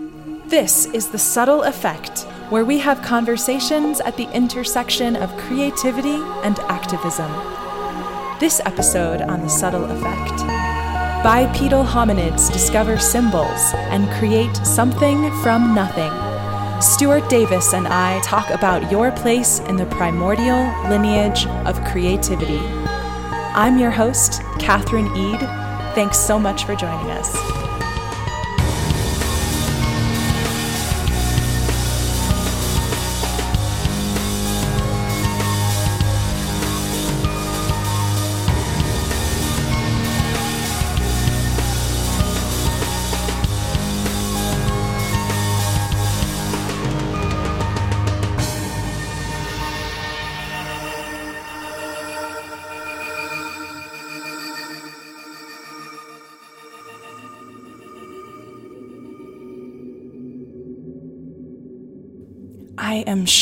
This is The Subtle Effect, where we have conversations at the intersection of creativity and activism. This episode on The Subtle Effect. Bipedal hominids discover symbols and create something from nothing. Stuart Davis and I talk about your place in the primordial lineage of creativity. I'm your host, Katherine Eid. Thanks so much for joining us.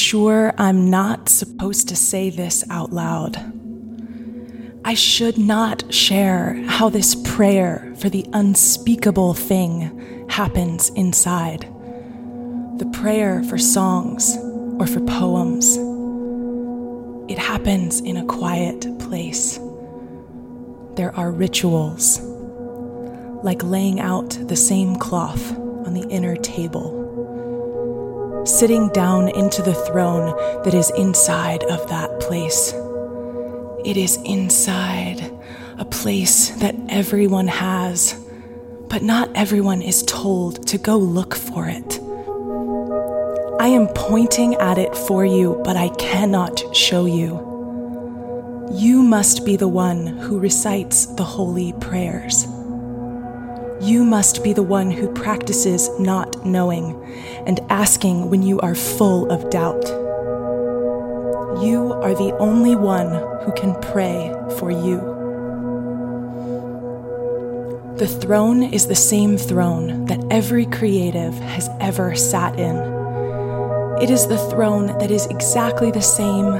Sure I'm not supposed to say this out loud. I should not share how this prayer for the unspeakable thing happens inside. The prayer for songs or for poems. It happens in a quiet place. There are rituals, like laying out the same cloth on the inner table sitting down into the throne that is inside of that place. It is inside a place that everyone has, but not everyone is told to go look for it. I am pointing at it for you, but I cannot show you. You must be the one who recites the holy prayers. You must be the one who practices not knowing and asking when you are full of doubt. You are the only one who can pray for you. The throne is the same throne that every creative has ever sat in. It is the throne that is exactly the same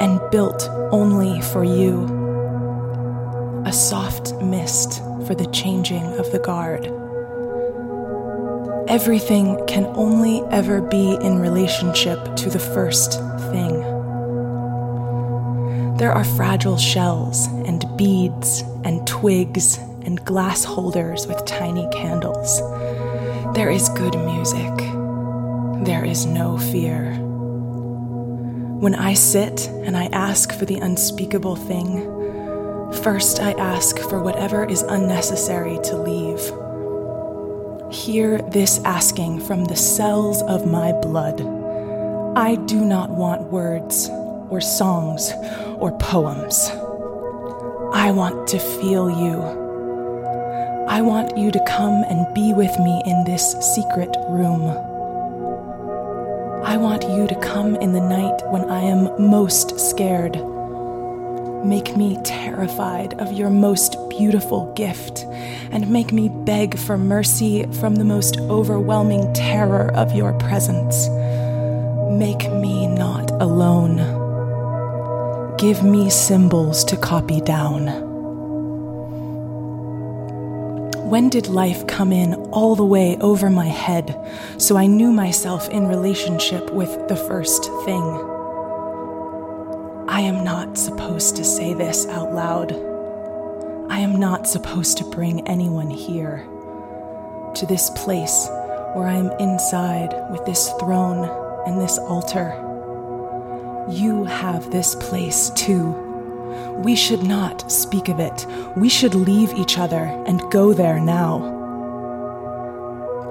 and built only for you. A soft mist for the changing of the guard. Everything can only ever be in relationship to the first thing. There are fragile shells and beads and twigs and glass holders with tiny candles. There is good music. There is no fear. When I sit and I ask for the unspeakable thing, First, I ask for whatever is unnecessary to leave. Hear this asking from the cells of my blood. I do not want words or songs or poems. I want to feel you. I want you to come and be with me in this secret room. I want you to come in the night when I am most scared Make me terrified of your most beautiful gift, and make me beg for mercy from the most overwhelming terror of your presence. Make me not alone. Give me symbols to copy down. When did life come in all the way over my head so I knew myself in relationship with the first thing? I am not supposed to say this out loud. I am not supposed to bring anyone here to this place where I am inside with this throne and this altar. You have this place too. We should not speak of it. We should leave each other and go there now.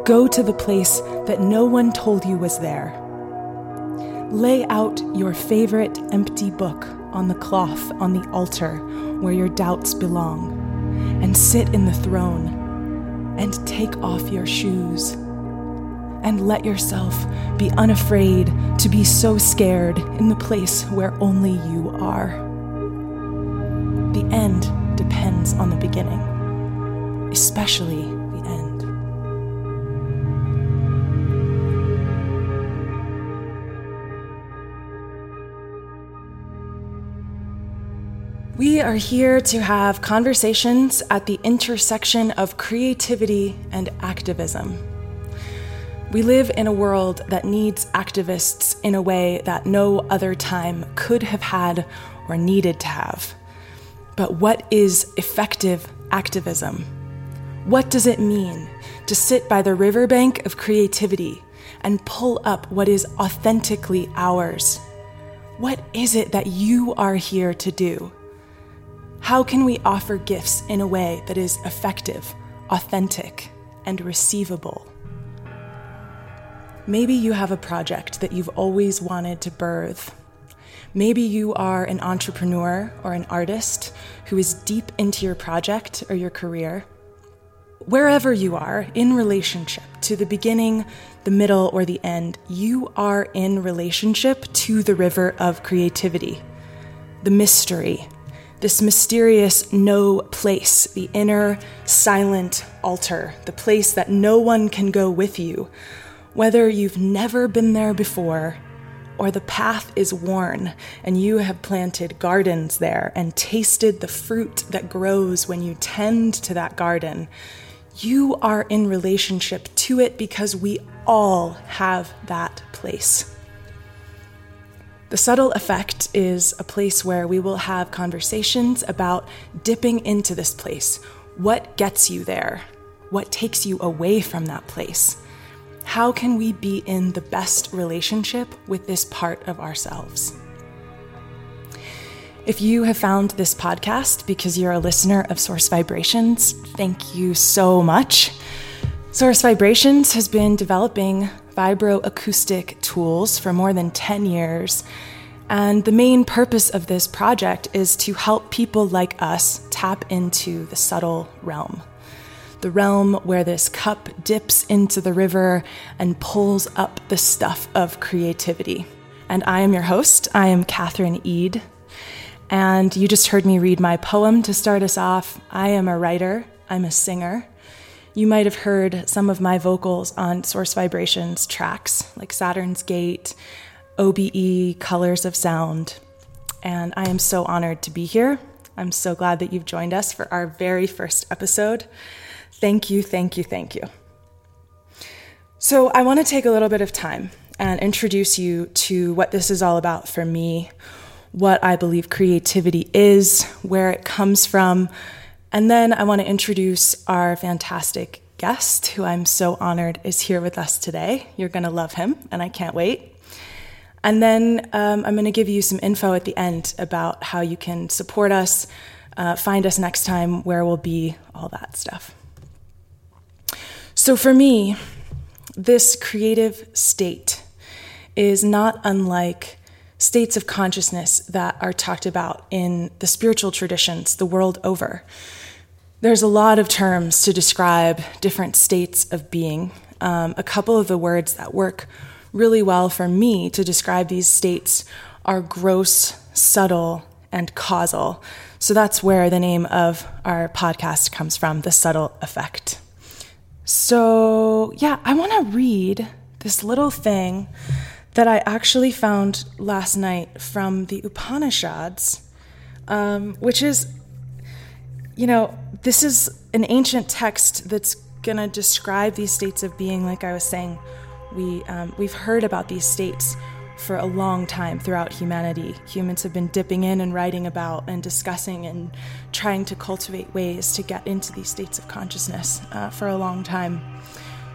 Go to the place that no one told you was there Lay out your favorite empty book on the cloth on the altar where your doubts belong, and sit in the throne, and take off your shoes, and let yourself be unafraid to be so scared in the place where only you are. The end depends on the beginning, especially We are here to have conversations at the intersection of creativity and activism. We live in a world that needs activists in a way that no other time could have had or needed to have. But what is effective activism? What does it mean to sit by the riverbank of creativity and pull up what is authentically ours? What is it that you are here to do? How can we offer gifts in a way that is effective, authentic, and receivable? Maybe you have a project that you've always wanted to birth. Maybe you are an entrepreneur or an artist who is deep into your project or your career. Wherever you are in relationship to the beginning, the middle, or the end, you are in relationship to the river of creativity, the mystery, this mysterious no place, the inner silent altar, the place that no one can go with you, whether you've never been there before or the path is worn and you have planted gardens there and tasted the fruit that grows when you tend to that garden, you are in relationship to it because we all have that place. The subtle effect is a place where we will have conversations about dipping into this place. What gets you there? What takes you away from that place? How can we be in the best relationship with this part of ourselves? If you have found this podcast because you're a listener of Source Vibrations, thank you so much. Source Vibrations has been developing vibroacoustic tools for more than 10 years. And the main purpose of this project is to help people like us tap into the subtle realm the realm where this cup dips into the river and pulls up the stuff of creativity. And I am your host. I am Katherine Eid. And you just heard me read my poem to start us off. I am a writer, I'm a singer. You might have heard some of my vocals on Source Vibrations tracks like Saturn's Gate, OBE, Colors of Sound. And I am so honored to be here. I'm so glad that you've joined us for our very first episode. Thank you, thank you, thank you. So, I want to take a little bit of time and introduce you to what this is all about for me, what I believe creativity is, where it comes from, and then I want to introduce our fantastic guest, who I'm so honored is here with us today. You're going to love him, and I can't wait. And then um, I'm going to give you some info at the end about how you can support us, uh, find us next time, where we'll be, all that stuff. So for me, this creative state is not unlike states of consciousness that are talked about in the spiritual traditions the world over. There's a lot of terms to describe different states of being. Um, a couple of the words that work really well for me to describe these states are gross, subtle, and causal. So that's where the name of our podcast comes from the subtle effect. So, yeah, I want to read this little thing that I actually found last night from the Upanishads, um, which is, you know, this is an ancient text that's going to describe these states of being, like I was saying. We, um, we've heard about these states for a long time throughout humanity. Humans have been dipping in and writing about and discussing and trying to cultivate ways to get into these states of consciousness uh, for a long time.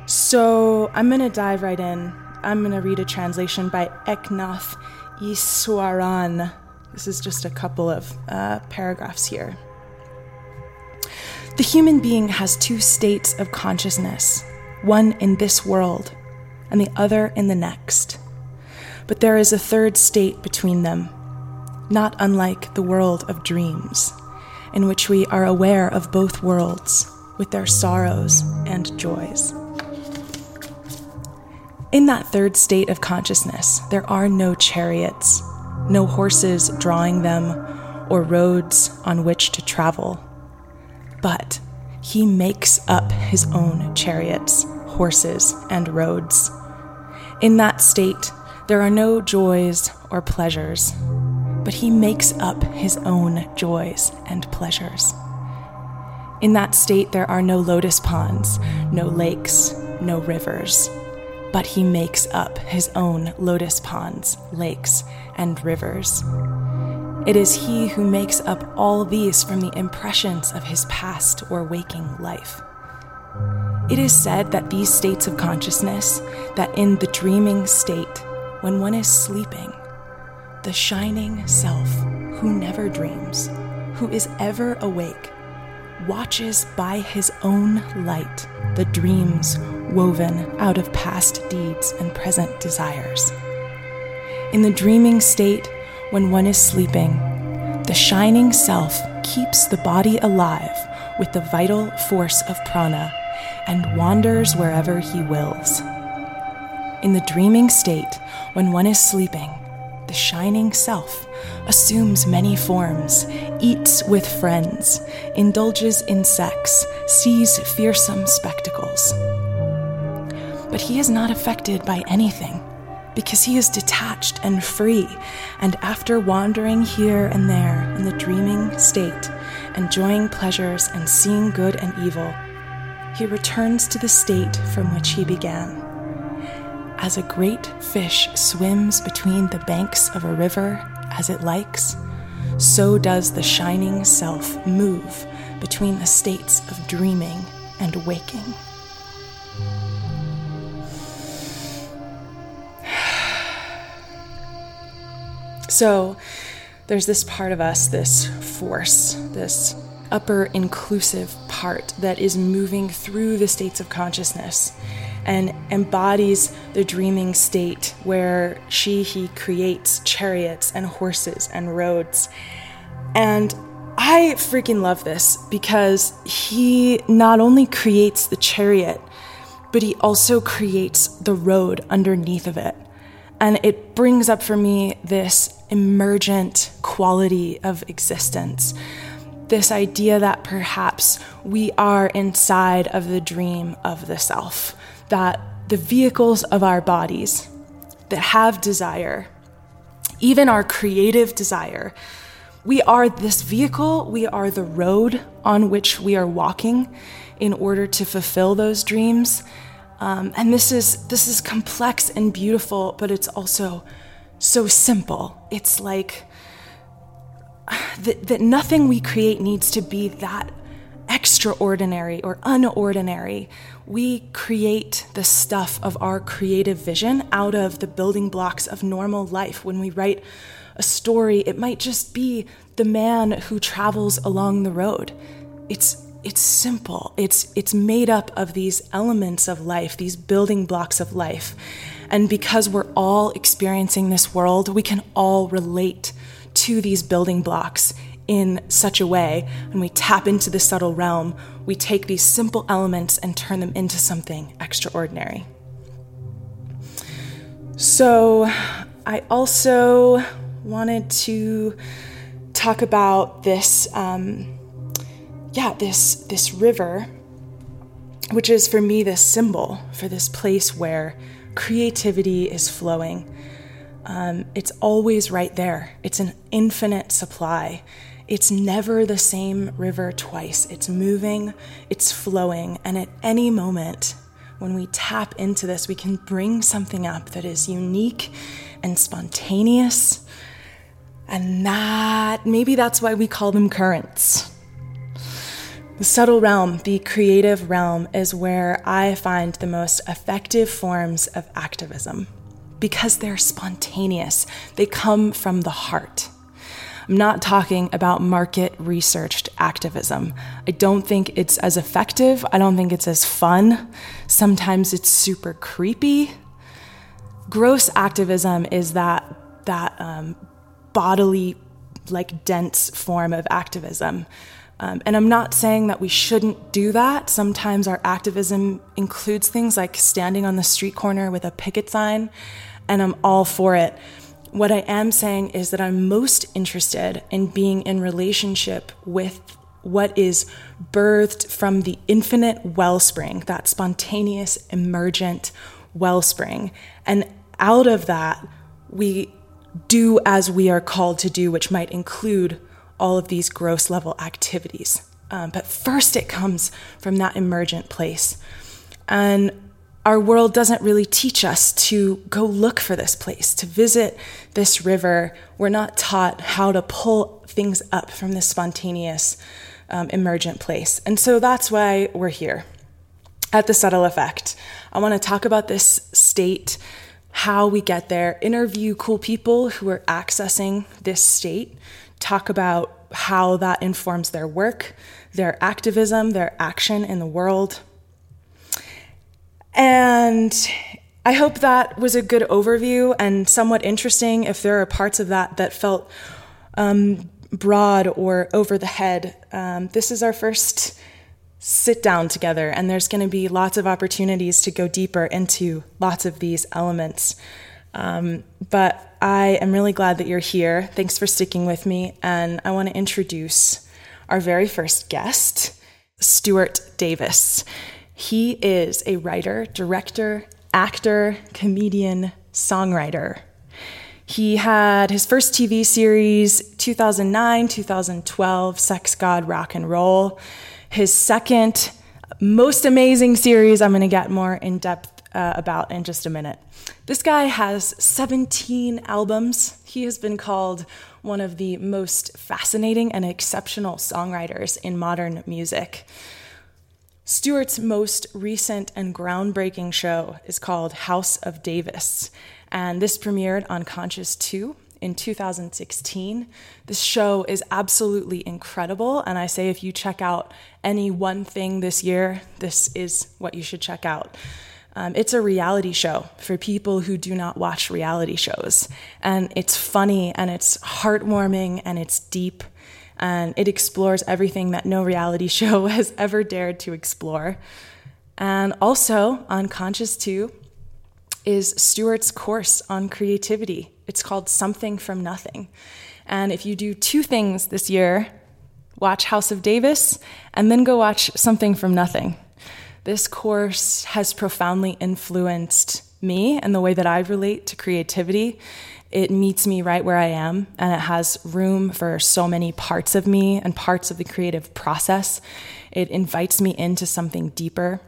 So I'm going to dive right in. I'm going to read a translation by Eknath Easwaran. This is just a couple of uh, paragraphs here. The human being has two states of consciousness one in this world and the other in the next. But there is a third state between them, not unlike the world of dreams, in which we are aware of both worlds with their sorrows and joys. In that third state of consciousness, there are no chariots, no horses drawing them, or roads on which to travel. But he makes up his own chariots, horses, and roads. In that state, there are no joys or pleasures, but he makes up his own joys and pleasures. In that state, there are no lotus ponds, no lakes, no rivers. but he makes up his own lotus ponds, lakes, and rivers. It is he who makes up all these from the impressions of his past or waking life. It is said that these states of consciousness, that in the dreaming state, when one is sleeping, the shining self who never dreams, who is ever awake, watches by his own light the dreams woven out of past deeds and present desires. In the dreaming state, when one is sleeping, the shining self keeps the body alive with the vital force of prana and wanders wherever he wills. In the dreaming state, when one is sleeping, the shining self assumes many forms, eats with friends, indulges in sex, sees fearsome spectacles. But he is not affected by anything because he is detached and free, and after wandering here and there in the dreaming state, enjoying pleasures and seeing good and evil, he returns to the state from which he began. As a great fish swims between the banks of a river as it likes, so does the shining self move between the states of dreaming and waking. So, there's this part of us, this force, this upper inclusive part that is moving through the states of consciousness and embodies the dreaming state where she, he creates chariots and horses and roads. And I freaking love this because he not only creates the chariot, but he also creates the road underneath of it. And it brings up for me this emergent quality of existence. This idea that perhaps we are inside of the dream of the self that the vehicles of our bodies that have desire, even our creative desire, we are this vehicle, we are the road on which we are walking in order to fulfill those dreams. Um, and this is this is complex and beautiful, but it's also so simple. It's like that, that nothing we create needs to be that extraordinary or unordinary. We create the stuff of our creative vision out of the building blocks of normal life. When we write a story, it might just be the man who travels along the road. It's it's simple. It's it's made up of these elements of life, these building blocks of life. And because we're all experiencing this world, we can all relate to these building blocks in such a way, and we tap into the subtle realm, we take these simple elements and turn them into something extraordinary. So, I also wanted to talk about this, um, yeah, this this river, which is for me this symbol for this place where creativity is flowing. Um, it's always right there. It's an infinite supply. It's never the same river twice. It's moving, it's flowing, and at any moment, when we tap into this, we can bring something up that is unique and spontaneous. And that, maybe that's why we call them currents. The subtle realm, the creative realm, is where I find the most effective forms of activism because they're spontaneous. They come from the heart. I'm not talking about market researched activism. I don't think it's as effective. I don't think it's as fun. Sometimes it's super creepy. Gross activism is that that um, bodily, like dense form of activism. Um, and I'm not saying that we shouldn't do that. Sometimes our activism includes things like standing on the street corner with a picket sign, and I'm all for it. What I am saying is that I'm most interested in being in relationship with what is birthed from the infinite wellspring, that spontaneous, emergent wellspring. And out of that, we do as we are called to do, which might include all of these gross level activities. Um, but first, it comes from that emergent place. And our world doesn't really teach us to go look for this place, to visit this river. We're not taught how to pull things up from this spontaneous, um, emergent place. And so that's why we're here at the subtle effect. I want to talk about this state, how we get there, interview cool people who are accessing this state, talk about how that informs their work, their activism, their action in the world. And I hope that was a good overview and somewhat interesting. If there are parts of that that felt um, broad or over the head, um, this is our first sit down together, and there's going to be lots of opportunities to go deeper into lots of these elements. Um, but I am really glad that you're here. Thanks for sticking with me. And I want to introduce our very first guest, Stuart Davis. He is a writer, director, actor, comedian, songwriter. He had his first TV series 2009, 2012, Sex, God, Rock and Roll. His second most amazing series, I'm going to get more in depth uh, about in just a minute. This guy has 17 albums. He has been called one of the most fascinating and exceptional songwriters in modern music. Stuart's most recent and groundbreaking show is called House of Davis, and this premiered on Conscious 2 in 2016. This show is absolutely incredible, and I say if you check out any one thing this year, this is what you should check out. Um, it's a reality show for people who do not watch reality shows. And it's funny and it's heartwarming and it's deep and it explores everything that no reality show has ever dared to explore. And also, Unconscious 2 is Stuart's course on creativity. It's called Something from Nothing. And if you do two things this year, watch House of Davis and then go watch Something from Nothing. This course has profoundly influenced me and the way that I relate to creativity. It meets me right where I am, and it has room for so many parts of me and parts of the creative process. It invites me into something deeper.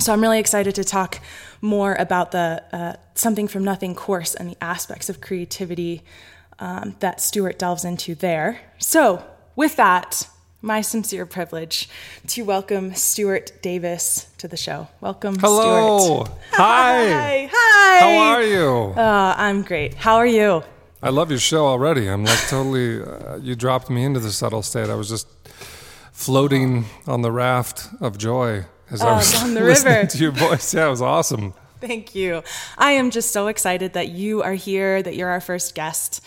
So I'm really excited to talk more about the uh, Something from Nothing course and the aspects of creativity um, that Stuart delves into there. So, with that, my sincere privilege to welcome Stuart Davis to the show. Welcome, Hello. Stuart. Hi. Hi. How are you? Uh, I'm great. How are you? I love your show already. I'm like totally, uh, you dropped me into the subtle state. I was just floating on the raft of joy as I Oh, was down the listening river. to your voice. Yeah, it was awesome. Thank you. I am just so excited that you are here, that you're our first guest.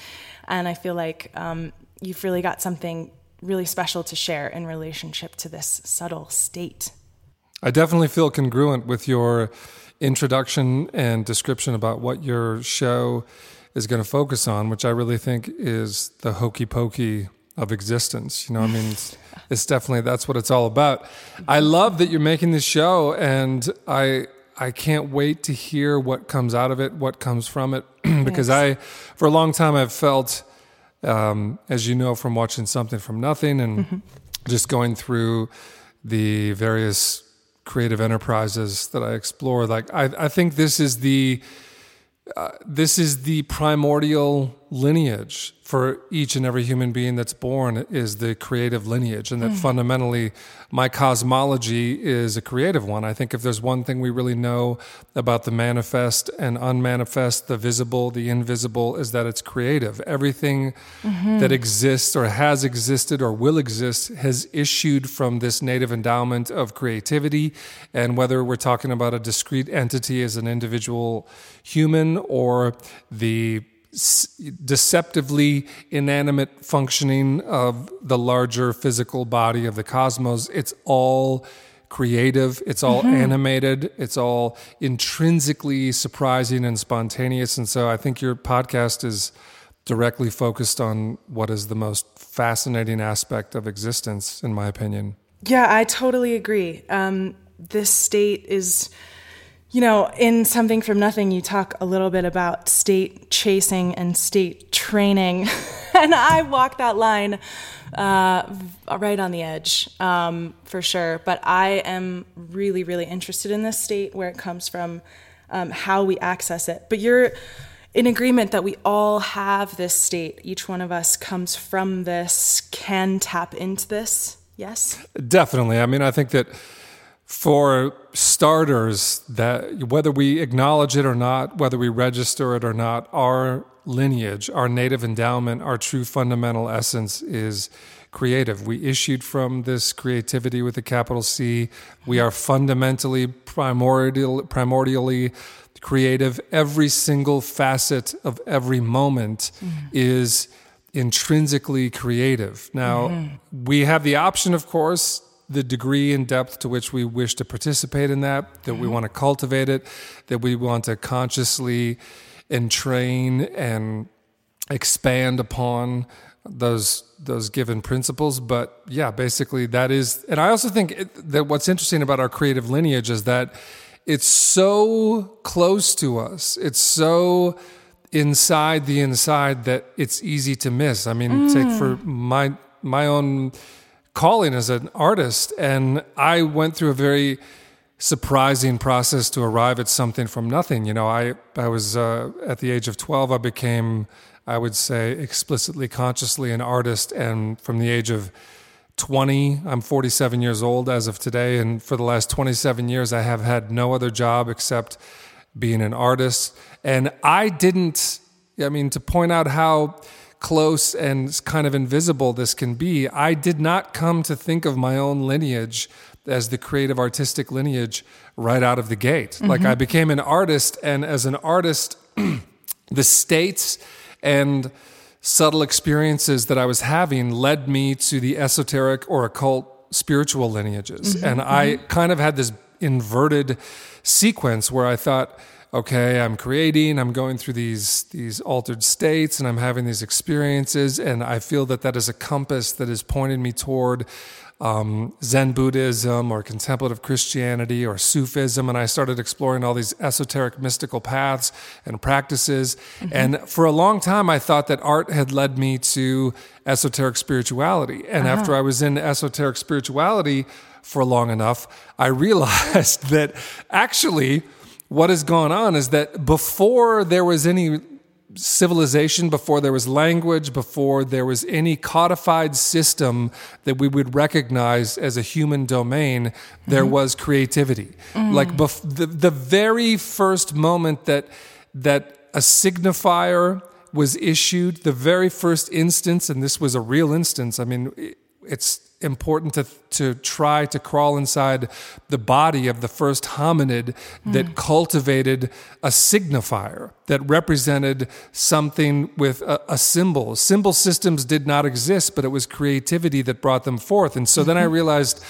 And I feel like um, you've really got something really special to share in relationship to this subtle state. I definitely feel congruent with your introduction and description about what your show is going to focus on, which I really think is the hokey pokey of existence. You know, I mean, it's, it's definitely that's what it's all about. I love that you're making this show, and I I can't wait to hear what comes out of it, what comes from it, because I, for a long time, I've felt, um, as you know, from watching something from nothing and just going through the various creative enterprises that I explore. Like I, I think this is the uh, this is the primordial lineage for each and every human being that's born is the creative lineage and that mm. fundamentally my cosmology is a creative one. I think if there's one thing we really know about the manifest and unmanifest the visible the invisible is that it's creative. Everything mm-hmm. that exists or has existed or will exist has issued from this native endowment of creativity and whether we're talking about a discrete entity as an individual human or the deceptively inanimate functioning of the larger physical body of the cosmos. It's all creative, it's all animated, it's all intrinsically surprising and spontaneous. And so I think your podcast is directly focused on what is the most fascinating aspect of existence, in my opinion. Yeah, I totally agree. Um, this state is, you know, in Something from Nothing, you talk a little bit about state chasing and state training. and I walk that line uh, right on the edge um, for sure. But I am really, really interested in this state, where it comes from, um, how we access it. But you're in agreement that we all have this state. Each one of us comes from this, can tap into this. Yes? Definitely. I mean, I think that for starters, that whether we acknowledge it or not, whether we register it or not, our lineage, our native endowment, our true fundamental essence is creative. We issued from this creativity with a capital C. We are fundamentally primordial, primordially creative. Every single facet of every moment mm-hmm. is intrinsically creative. Now, mm-hmm. we have the option, of course, the degree and depth to which we wish to participate in that, that mm-hmm. we want to cultivate it, that we want to consciously entrain and expand upon those those given principles but yeah basically that is and i also think it, that what's interesting about our creative lineage is that it's so close to us. It's so inside the inside that it's easy to miss. I mean, mm. take for my my own calling as an artist, and I went through a very surprising process to arrive at something from nothing. You know, I I was uh, at the age of twelve. I became, I would say, explicitly, consciously an artist, and from the age of 20. I'm 47 years old as of today. And for the last 27 years, I have had no other job except being an artist. And I didn't, I mean, to point out how close and kind of invisible this can be, I did not come to think of my own lineage as the creative artistic lineage right out of the gate. Mm-hmm. Like I became an artist, and as an artist, the states and subtle experiences that I was having led me to the esoteric or occult spiritual lineages. Mm-hmm, and I mm-hmm. kind of had this inverted sequence where I thought, okay, I'm creating, I'm going through these these altered states and I'm having these experiences and I feel that that is a compass that is pointing me toward um, Zen Buddhism or contemplative Christianity or Sufism, and I started exploring all these esoteric mystical paths and practices. Mm-hmm. And for a long time, I thought that art had led me to esoteric spirituality. And uh-huh. after I was in esoteric spirituality for long enough, I realized that actually what has gone on is that before there was any civilization, before there was language, before there was any codified system that we would recognize as a human domain, there mm-hmm. was creativity. Mm. Like bef- the, the very first moment that that a signifier was issued, the very first instance, and this was a real instance. I mean, it's important to to try to crawl inside the body of the first hominid that mm. cultivated a signifier that represented something with a, a, symbol. Symbol systems did not exist, but it was creativity that brought them forth. And so mm-hmm. then I mm-hmm. realized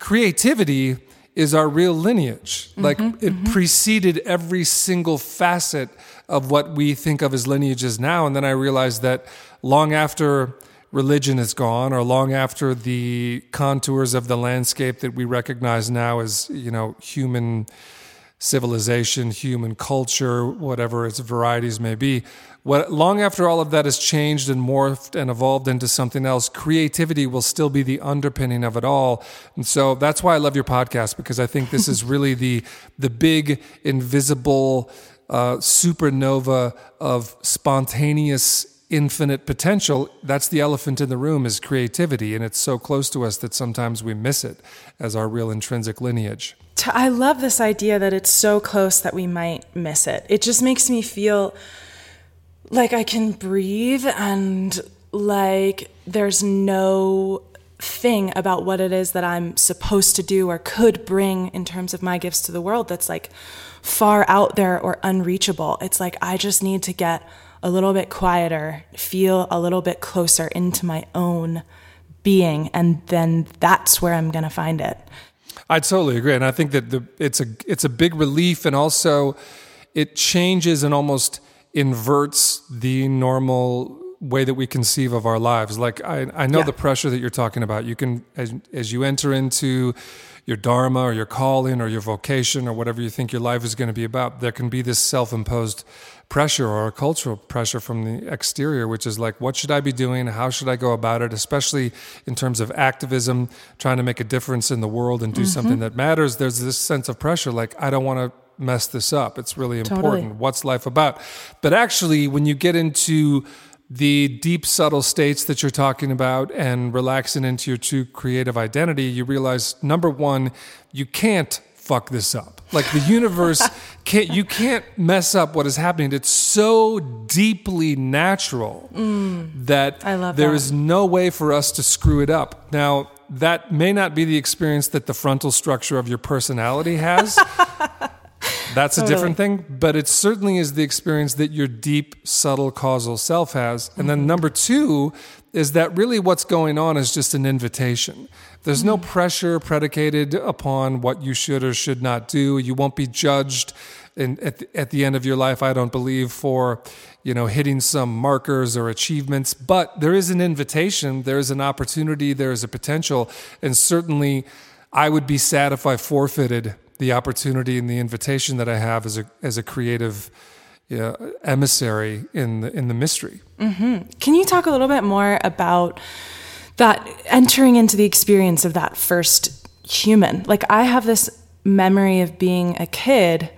creativity is our real lineage. Mm-hmm, like it mm-hmm. preceded every single facet of what we think of as lineages now. And then I realized that long after religion is gone or long after the contours of the landscape that we recognize now as you know human civilization human culture whatever its varieties may be what, long after all of that has changed and morphed and evolved into something else creativity will still be the underpinning of it all. And so that's why i love your podcast because i think this is really the the big invisible uh, supernova of spontaneous infinite potential that's the elephant in the room is creativity and it's so close to us that sometimes we miss it as our real intrinsic lineage. I love this idea that it's so close that we might miss it. It just makes me feel like i can breathe and like there's no thing about what it is that i'm supposed to do or could bring in terms of my gifts to the world that's like far out there or unreachable. It's like i just need to get a little bit quieter, feel a little bit closer into my own being, and then that's where I'm going to find it. I totally agree, and I think that the, it's a it's a big relief, and also it changes and almost inverts the normal way that we conceive of our lives. Like I, I know yeah. the pressure that you're talking about. You can as as you enter into your dharma or your calling or your vocation or whatever you think your life is going to be about, there can be this self imposed pressure or a cultural pressure from the exterior, which is like, what should I be doing? How should I go about it? Especially in terms of activism, trying to make a difference in the world and do mm-hmm. something that matters. There's this sense of pressure like, I don't want to mess this up. It's really important. Totally. What's life about? But actually, when you get into the deep, subtle states that you're talking about and relaxing into your true creative identity, you realize number one, you can't fuck this up. Like the universe can't, you can't mess up what is happening. It's so deeply natural mm, that there that. is no way for us to screw it up. Now, that may not be the experience that the frontal structure of your personality has. That's a different thing, but it certainly is the experience that your deep, subtle causal self has. And then mm-hmm. number two is that really what's going on is just an invitation. There's no mm-hmm. pressure predicated upon what you should or should not do. You won't be judged in, at, the, at the end of your life, I don't believe, for you know hitting some markers or achievements. But there is an invitation, there is an opportunity, there is a potential, and certainly I would be sad if I forfeited the opportunity and the invitation that I have as a as a creative yeah, emissary in the in the mystery. Mm-hmm. Can you talk a little bit more about that entering into the experience of that first human? Like I have this memory of being a kid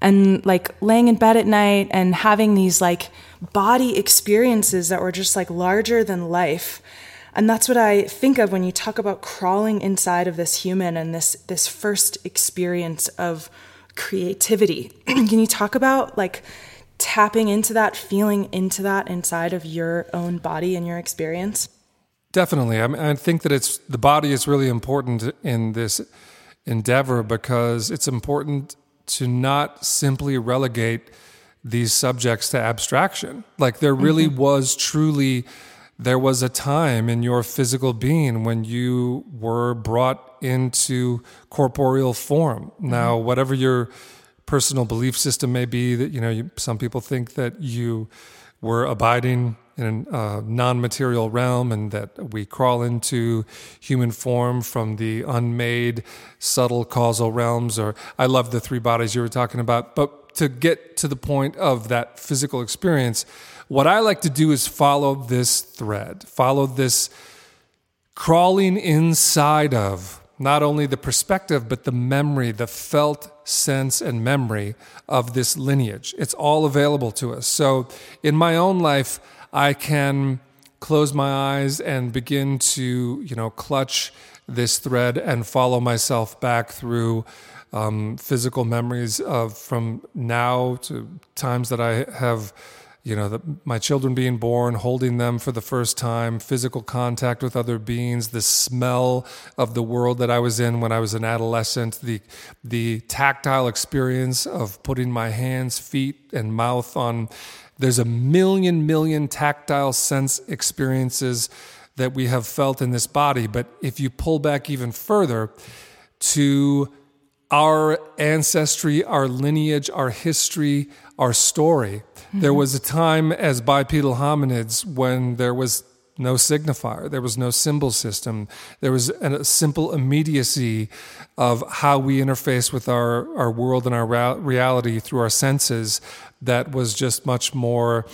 and like laying in bed at night and having these like body experiences that were just like larger than life and that's what I think of when you talk about crawling inside of this human and this this first experience of creativity. Can you talk about like tapping into that, feeling into that inside of your own body and your experience? Definitely. I, mean, I think that it's the body is really important in this endeavor because it's important to not simply relegate these subjects to abstraction. Like there really mm-hmm. was truly there was a time in your physical being when you were brought into corporeal form. Mm-hmm. Now, whatever your personal belief system may be, that you know, you, some people think that you were abiding in a uh, non-material realm and that we crawl into human form from the unmade subtle causal realms or i love the three bodies you were talking about but to get to the point of that physical experience what I like to do is follow this thread, follow this crawling inside of not only the perspective, but the memory, the felt sense and memory of this lineage. It's all available to us. So in my own life, I can close my eyes and begin to, you know, clutch this thread and follow myself back through um, physical memories of from now to times that I have you know, the, my children being born, holding them for the first time, physical contact with other beings, the smell of the world that I was in when I was an adolescent, the the tactile experience of putting my hands, feet, and mouth on. There's a million million tactile sense experiences that we have felt in this body, but if you pull back even further to our ancestry, our lineage, our history, our story. There was a time as bipedal hominids when there was no signifier, there was no symbol system, there was a simple immediacy of how we interface with our, our world and our reality through our senses that was just much more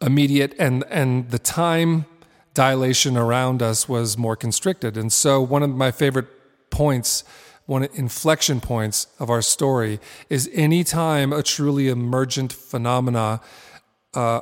immediate, and, and the time dilation around us was more constricted. And so, one of my favorite points one inflection points of our story is anytime a truly emergent phenomena uh,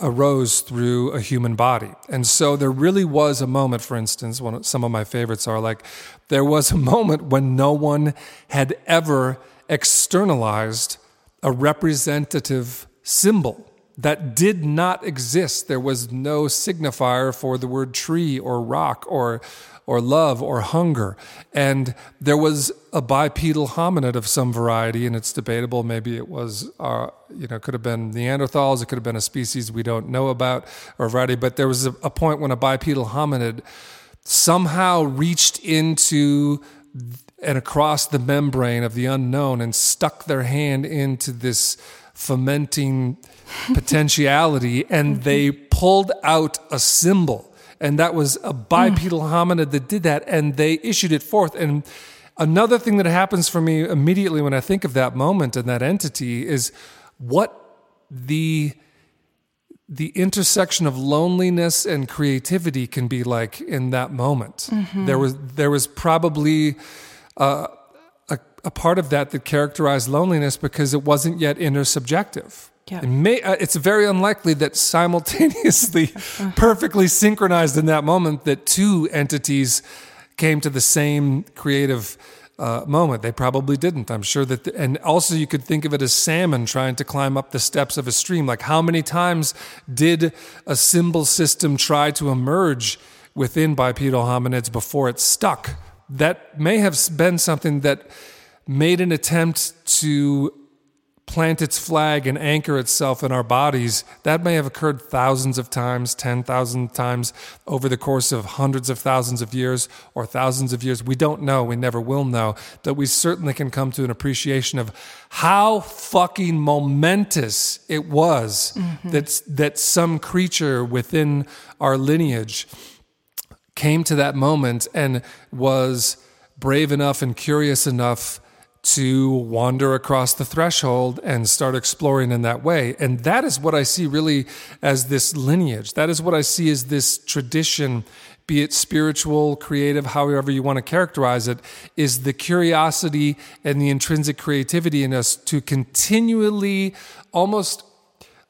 arose through a human body. And so there really was a moment, for instance, one of, some of my favorites are like, there was a moment when no one had ever externalized a representative symbol that did not exist. There was no signifier for the word tree or rock or or love or hunger. And there was a bipedal hominid of some variety, and it's debatable. Maybe it was, uh, you know, could have been Neanderthals, it could have been a species we don't know about or variety. But there was a, a point when a bipedal hominid somehow reached into and across the membrane of the unknown and stuck their hand into this fermenting potentiality and they pulled out a symbol and that was a bipedal mm. hominid that did that, and they issued it forth. And another thing that happens for me immediately when I think of that moment and that entity is what the the intersection of loneliness and creativity can be like in that moment. Mm-hmm. There was there was probably uh, a, a part of that that characterized loneliness because it wasn't yet intersubjective. Yeah. It may, uh, it's very unlikely that simultaneously, perfectly synchronized in that moment, that two entities came to the same creative uh, moment. They probably didn't. I'm sure that, the, and also you could think of it as salmon trying to climb up the steps of a stream. Like how many times did a symbol system try to emerge within bipedal hominids before it stuck? That may have been something that made an attempt to plant its flag and anchor itself in our bodies, that may have occurred thousands of times, 10,000 times over the course of hundreds of thousands of years or thousands of years. We don't know. We never will know. But we certainly can come to an appreciation of how fucking momentous it was mm-hmm. that, that some creature within our lineage came to that moment and was brave enough and curious enough to wander across the threshold and start exploring in that way. And that is what I see really as this lineage. That is what I see as this tradition, be it spiritual, creative, however you want to characterize it, is the curiosity and the intrinsic creativity in us to continually almost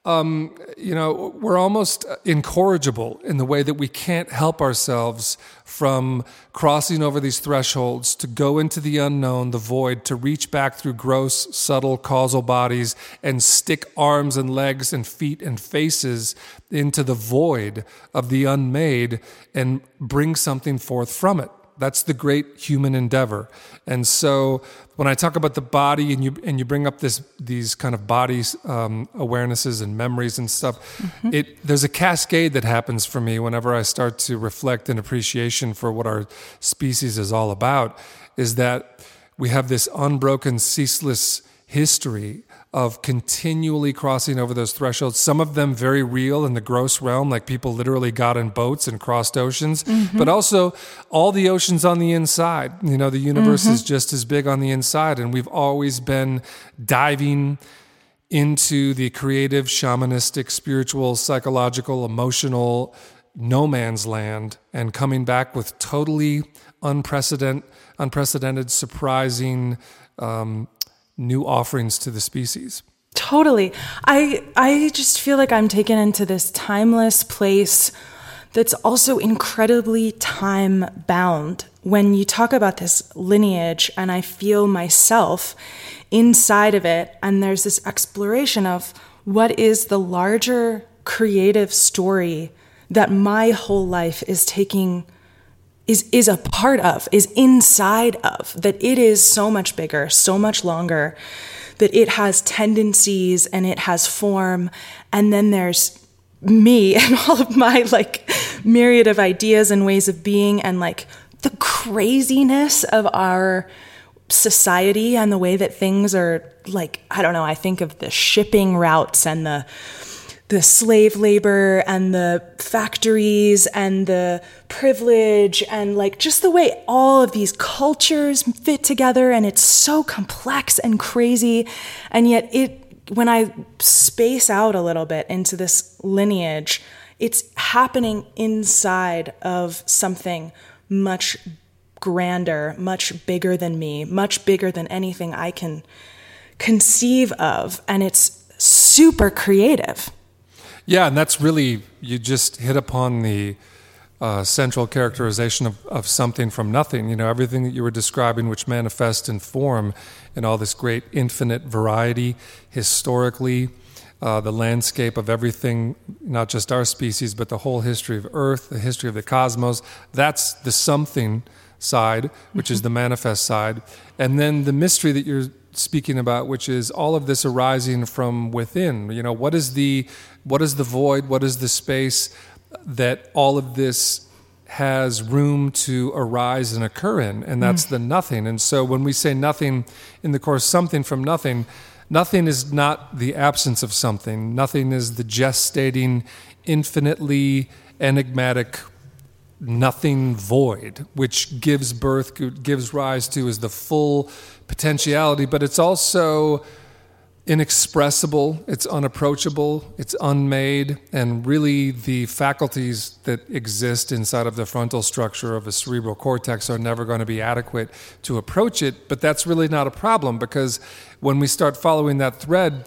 um, you know, we're almost incorrigible in the way that we can't help ourselves from crossing over these thresholds to go into the unknown, the void, to reach back through gross, subtle causal bodies and stick arms and legs and feet and faces into the void of the unmade and bring something forth from it. That's the great human endeavor. And so when I talk about the body and you and you bring up this these kind of body um, awarenesses and memories and stuff, mm-hmm. it there's a cascade that happens for me whenever I start to reflect in appreciation for what our species is all about. Is that we have this unbroken, ceaseless history of continually crossing over those thresholds. Some of them very real in the gross realm, like people literally got in boats and crossed oceans, mm-hmm. but also all the oceans on the inside. You know, the universe mm-hmm. is just as big on the inside, and we've always been diving into the creative, shamanistic, spiritual, psychological, emotional no man's land and coming back with totally unprecedented, unprecedented, surprising, um, new offerings to the species. Totally. I I just feel like I'm taken into this timeless place that's also incredibly time bound. When you talk about this lineage and I feel myself inside of it and there's this exploration of what is the larger creative story that my whole life is taking is is a part of, is inside of, that it is so much bigger, so much longer, that it has tendencies and it has form, and then there's me and all of my like myriad of ideas and ways of being and like the craziness of our society and the way that things are like I don't know, I think of the shipping routes and the the slave labor and the factories and the privilege and like just the way all of these cultures fit together and it's so complex and crazy. And yet it when i space out a little bit into this lineage it's happening inside of something much grander much bigger than me much bigger than anything i can conceive of. And it's super creative yeah, and that's really, you just hit upon the uh, central characterization of, of something from nothing. You know, everything that you were describing, which manifests in form in all this great infinite variety historically. Uh, the landscape of everything, not just our species, but the whole history of Earth, the history of the cosmos. That's the something side, which is the manifest side. And then the mystery that you're speaking about, which is all of this arising from within. You know, what is the what is the void? What is the space that all of this has room to arise and occur in? And that's mm. the nothing. And so when we say nothing in the course, something from nothing, nothing is not the absence of something. Nothing is the gestating, infinitely enigmatic nothing void, which gives birth, gives rise to is the full potentiality, but it's also inexpressible, it's unapproachable, it's unmade, and really the faculties that exist inside of the frontal structure of a cerebral cortex are never going to be adequate to approach it. But that's really not a problem because when we start following that thread,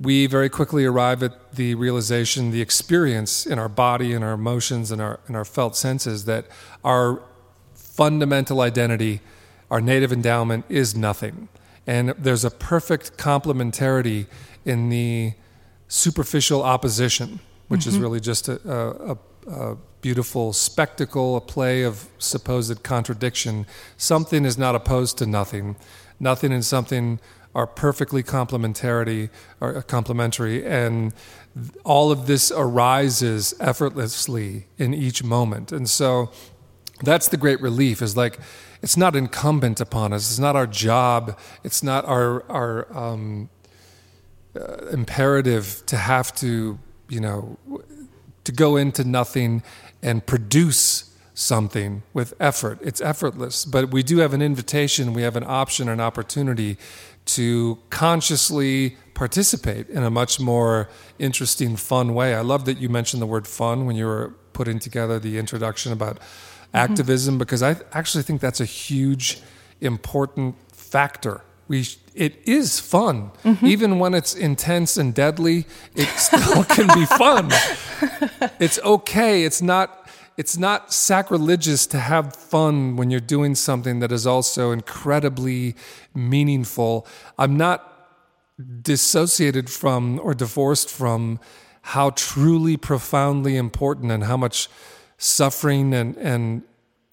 we very quickly arrive at the realization, the experience in our body and our emotions and our, and our felt senses that our fundamental identity, our native endowment, is nothing. And there's a perfect complementarity in the superficial opposition, which mm-hmm. is really just a, a, a, beautiful spectacle, a play of supposed contradiction. Something is not opposed to nothing. Nothing and something are perfectly complementarity or uh, complementary and all of this arises effortlessly in each moment and so that's the great relief is like it's not incumbent upon us it's not our job it's not our our um, uh, imperative to have to you know to go into nothing and produce something with effort. It's effortless, but we do have an invitation, we have an option, an opportunity to consciously participate in a much more interesting, fun way. I love that you mentioned the word fun when you were putting together the introduction about mm-hmm. activism, because I actually think that's a huge, important factor. We, it is fun. Mm-hmm. Even when it's intense and deadly, it still can be fun. It's okay. It's not it's not sacrilegious to have fun when you're doing something that is also incredibly meaningful. I'm not dissociated from or divorced from how truly profoundly important and how much suffering and, and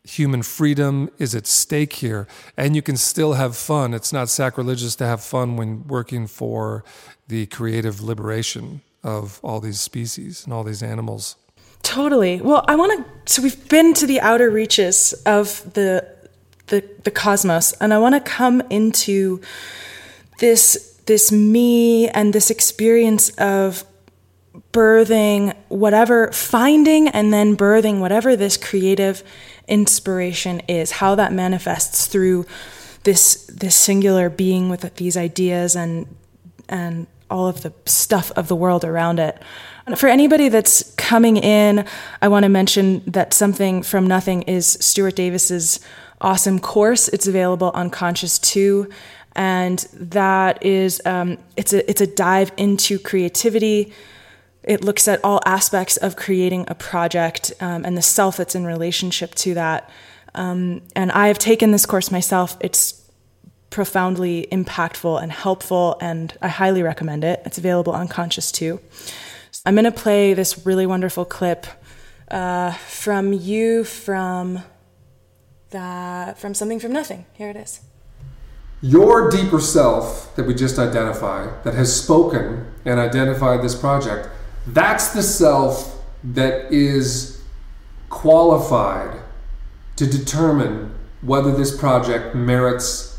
human freedom is at stake here. And you can still have fun. It's not sacrilegious to have fun when working for the creative liberation of all these species and all these animals. Totally. Well, I want to. So we've been to the outer reaches of the the, the cosmos, and I want to come into this this me and this experience of birthing whatever, finding and then birthing whatever this creative inspiration is. How that manifests through this this singular being with these ideas and and all of the stuff of the world around it. For anybody that's coming in, I want to mention that Something from Nothing is Stuart Davis's awesome course. It's available on Conscious 2 and that is um, it's a it's a dive into creativity. It looks at all aspects of creating a project um, and the self that's in relationship to that. Um, and I have taken this course myself. It's profoundly impactful and helpful, and I highly recommend it. It's available on Conscious too. I'm going to play this really wonderful clip uh, from you from that from something from nothing. Here it is. Your deeper self that we just identified, that has spoken and identified this project, that's the self that is qualified to determine whether this project merits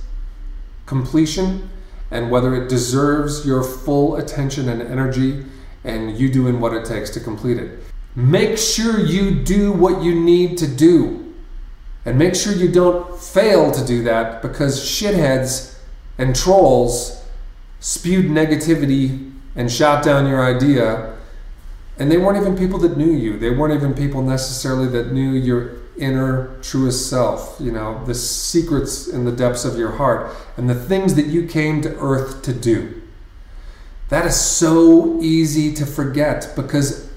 completion and whether it deserves your full attention and energy and you doing what it takes to complete it. Make sure you do what you need to do. And make sure you don't fail to do that because shitheads and trolls spewed negativity and shot down your idea. And they weren't even people that knew you. They weren't even people necessarily that knew your inner truest self, you know, the secrets in the depths of your heart and the things that you came to earth to do. That is so easy to forget because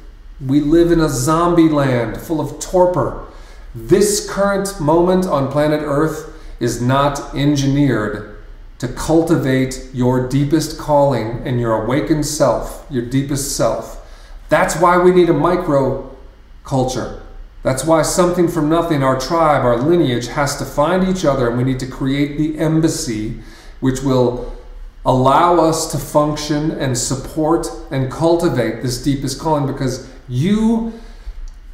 we live in a zombie land full of torpor. This current moment on planet Earth is not engineered to cultivate your deepest calling and your awakened self, your deepest self. That's why we need a micro culture. That's why something from nothing, our tribe, our lineage, has to find each other, and we need to create the embassy which will allow us to function and support and cultivate this deepest calling because you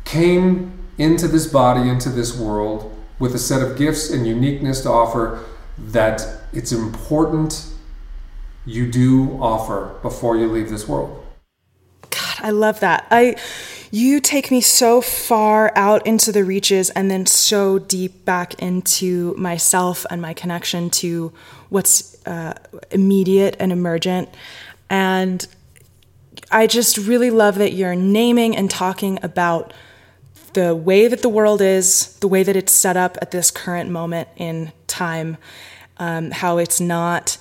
came into this body, into this world with a set of gifts and uniqueness to offer that it's important you do offer before you leave this world. God, I love that. I you take me so far out into the reaches and then so deep back into myself and my connection to what's uh, immediate and emergent. And I just really love that you're naming and talking about the way that the world is, the way that it's set up at this current moment in time, um, how it's not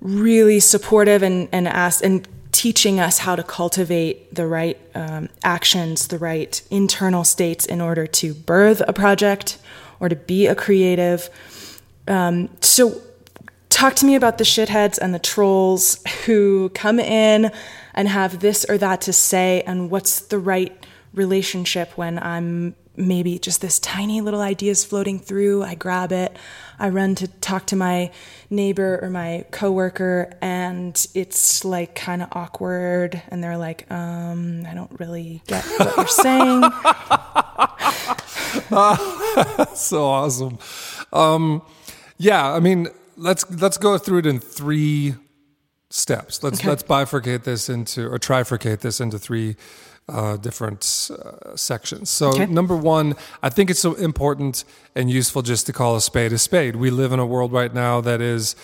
really supportive and and ask and teaching us how to cultivate the right um, actions, the right internal states in order to birth a project or to be a creative. Um, so, talk to me about the shitheads and the trolls who come in and have this or that to say, and what's the right relationship when I'm maybe just this tiny little idea is floating through. I grab it, I run to talk to my neighbor or my coworker, and it's like kind of awkward. And they're like, um, I don't really get what you're saying. so awesome. Um, yeah, I mean, let's let's go through it in three steps. Let's okay. let's bifurcate this into or trifurcate this into three uh, different uh, sections. So, okay. number one, I think it's so important and useful just to call a spade a spade. We live in a world right now that is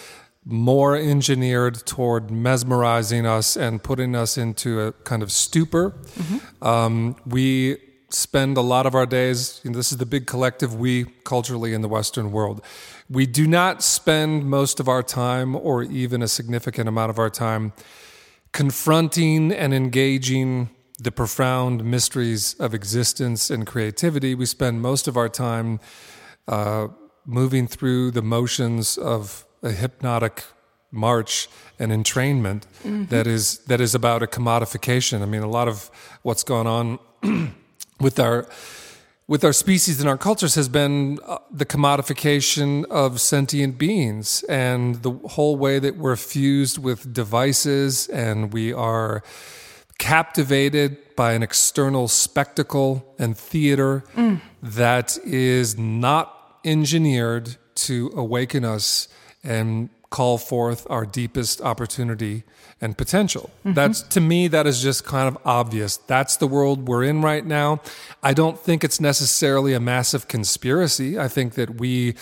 more engineered toward mesmerizing us and putting us into a kind of stupor. Mm-hmm. Um, we spend a lot of our days, you know, this is the big collective we culturally in the Western world. We do not spend most of our time or even a significant amount of our time confronting and engaging the profound mysteries of existence and creativity. We spend most of our time uh, moving through the motions of a hypnotic march and entrainment mm-hmm. that is that is about a commodification. I mean, a lot of what's gone on with our with our species and our cultures has been uh, the commodification of sentient beings and the whole way that we're fused with devices and we are captivated by an external spectacle and theater mm. that is not engineered to awaken us and call forth our deepest opportunity and potential. Mm-hmm. That's to me that is just kind of obvious. That's the world we're in right now. I don't think it's necessarily a massive conspiracy. I think that we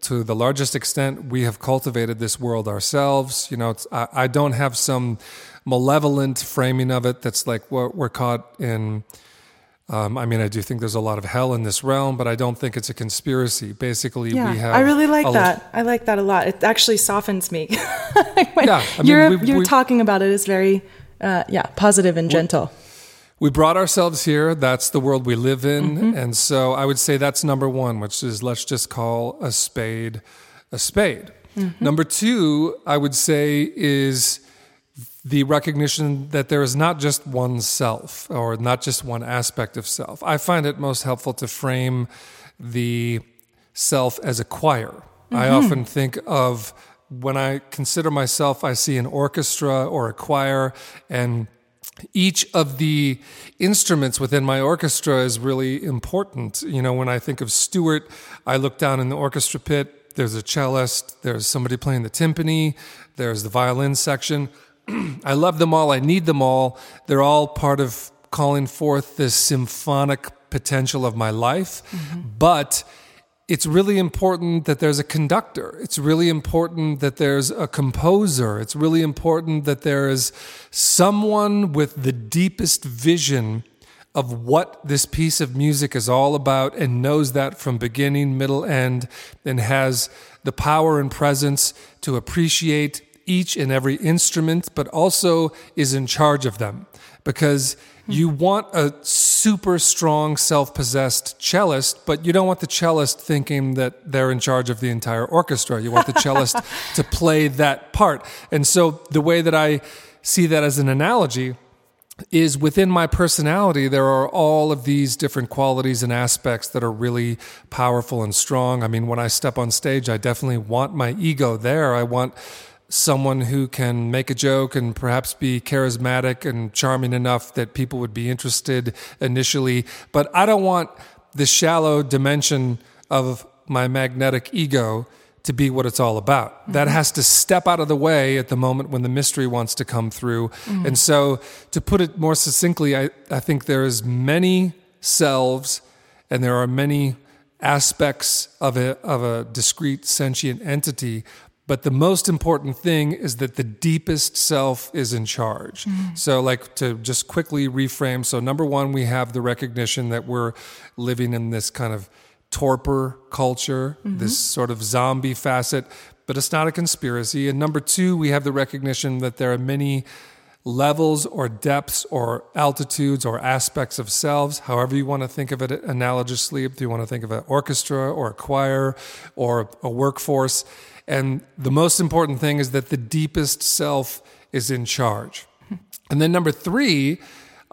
to the largest extent we have cultivated this world ourselves. You know, I, I don't have some malevolent framing of it that's like we're, we're caught in. Um, I mean, I do think there's a lot of hell in this realm, but I don't think it's a conspiracy. Basically, yeah, we have. I really like that. I like that a lot. It actually softens me. yeah, I mean, you're we, you're we, talking about it is very, uh, yeah, positive and gentle. We brought ourselves here. That's the world we live in, mm-hmm. and so I would say that's number one, which is let's just call a spade a spade. Mm-hmm. Number two, I would say is the recognition that there is not just one self or not just one aspect of self. I find it most helpful to frame the self as a choir. Mm-hmm. I often think of when I consider myself, I see an orchestra or a choir, and each of the instruments within my orchestra is really important. You know, when I think of Stuart, I look down in the orchestra pit, there's a cellist, there's somebody playing the timpani, there's the violin section. I love them all. I need them all. They're all part of calling forth this symphonic potential of my life. Mm-hmm. But it's really important that there's a conductor. It's really important that there's a composer. It's really important that there is someone with the deepest vision of what this piece of music is all about and knows that from beginning, middle, end, and has the power and presence to appreciate each and every instrument, but also is in charge of them. Because hmm. you want a super strong, self possessed cellist, but you don't want the cellist thinking that they're in charge of the entire orchestra. You want the cellist to play that part. And so the way that I see that as an analogy is within my personality, there are all of these different qualities and aspects that are really powerful and strong. I mean, when I step on stage, I definitely want my ego there. I want someone who can make a joke and perhaps be charismatic and charming enough that people would be interested initially. But I don't want the shallow dimension of my magnetic ego to be what it's all about. Mm-hmm. That has to step out of the way at the moment when the mystery wants to come through. Mm-hmm. And so, to put it more succinctly, I, I think there is many selves and there are many aspects of a, of a discrete sentient entity. But the most important thing is that the deepest self is in charge. Mm-hmm. So, like to just quickly reframe. So, number one, we have the recognition that we're living in this kind of torpor culture, mm-hmm. this sort of zombie facet, but it's not a conspiracy. And number two, we have the recognition that there are many levels or depths or altitudes or aspects of selves, however you want to think of it analogously, if you want to think of an orchestra or a choir or a workforce. And the most important thing is that the deepest self is in charge. And then number three,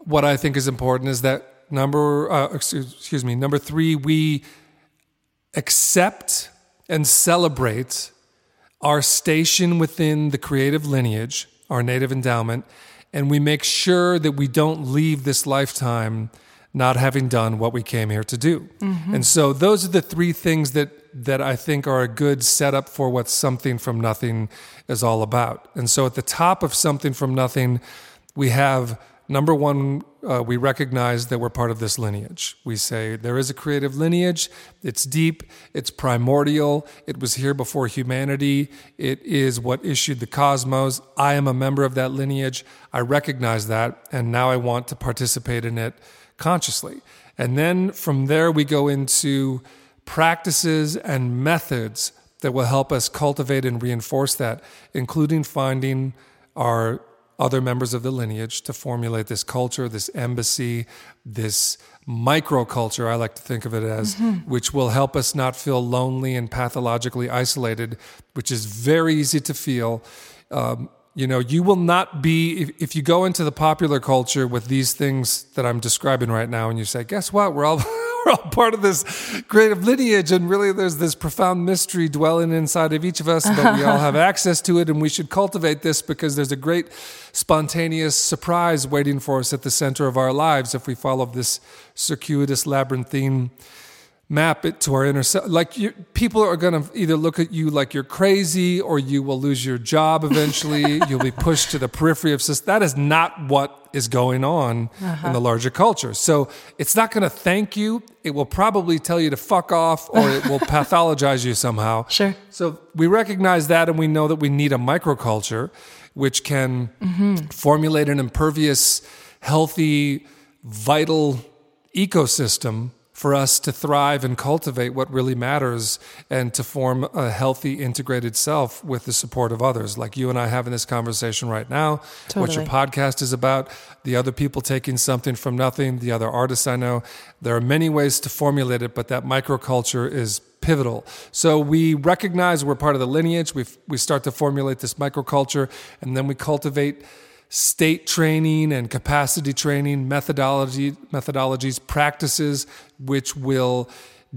what I think is important is that number, uh, excuse me, number three, we accept and celebrate our station within the creative lineage, our native endowment, and we make sure that we don't leave this lifetime not having done what we came here to do. Mm-hmm. And so those are the three things that that I think are a good setup for what something from nothing is all about. And so at the top of something from nothing, we have Number one, uh, we recognize that we're part of this lineage. We say there is a creative lineage. It's deep, it's primordial, it was here before humanity, it is what issued the cosmos. I am a member of that lineage. I recognize that, and now I want to participate in it consciously. And then from there, we go into practices and methods that will help us cultivate and reinforce that, including finding our other members of the lineage to formulate this culture, this embassy, this microculture, I like to think of it as, mm-hmm. which will help us not feel lonely and pathologically isolated, which is very easy to feel. Um, you know, you will not be, if, if you go into the popular culture with these things that I'm describing right now, and you say, guess what? We're all. we're all part of this creative lineage, and really there's this profound mystery dwelling inside of each of us, but we all have access to it, and we should cultivate this because there's a great spontaneous surprise waiting for us at the center of our lives if we follow this circuitous labyrinthine map it to our inner self. Like you, people are going to either look at you like you're crazy, or you will lose your job eventually. You'll be pushed to the periphery of society. That is not what is going on uh-huh. in the larger culture. So it's not going to thank you. It will probably tell you to fuck off, or it will pathologize you somehow. Sure. So we recognize that, and we know that we need a microculture, which can mm-hmm. formulate an impervious, healthy, vital ecosystem for us to thrive and cultivate what really matters and to form a healthy, integrated self with the support of others, like you and I having this conversation right now, totally. what your podcast is about, the other people taking something from nothing, the other artists I know. There are many ways to formulate it, but that microculture is pivotal. So we recognize we're part of the lineage, we we start to formulate this microculture, and then we cultivate state training and capacity training methodology methodologies practices which will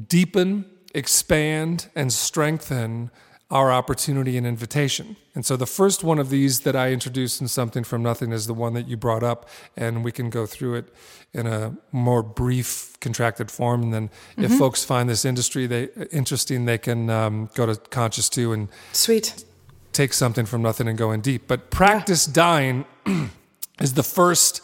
deepen expand and strengthen our opportunity and invitation. And so the first one of these that I introduced in something from nothing is the one that you brought up and we can go through it in a more brief contracted form and then mm-hmm. if folks find this industry they interesting they can um, go to conscious 2 and sweet take something from nothing and go in deep. But practice yeah. dying is the first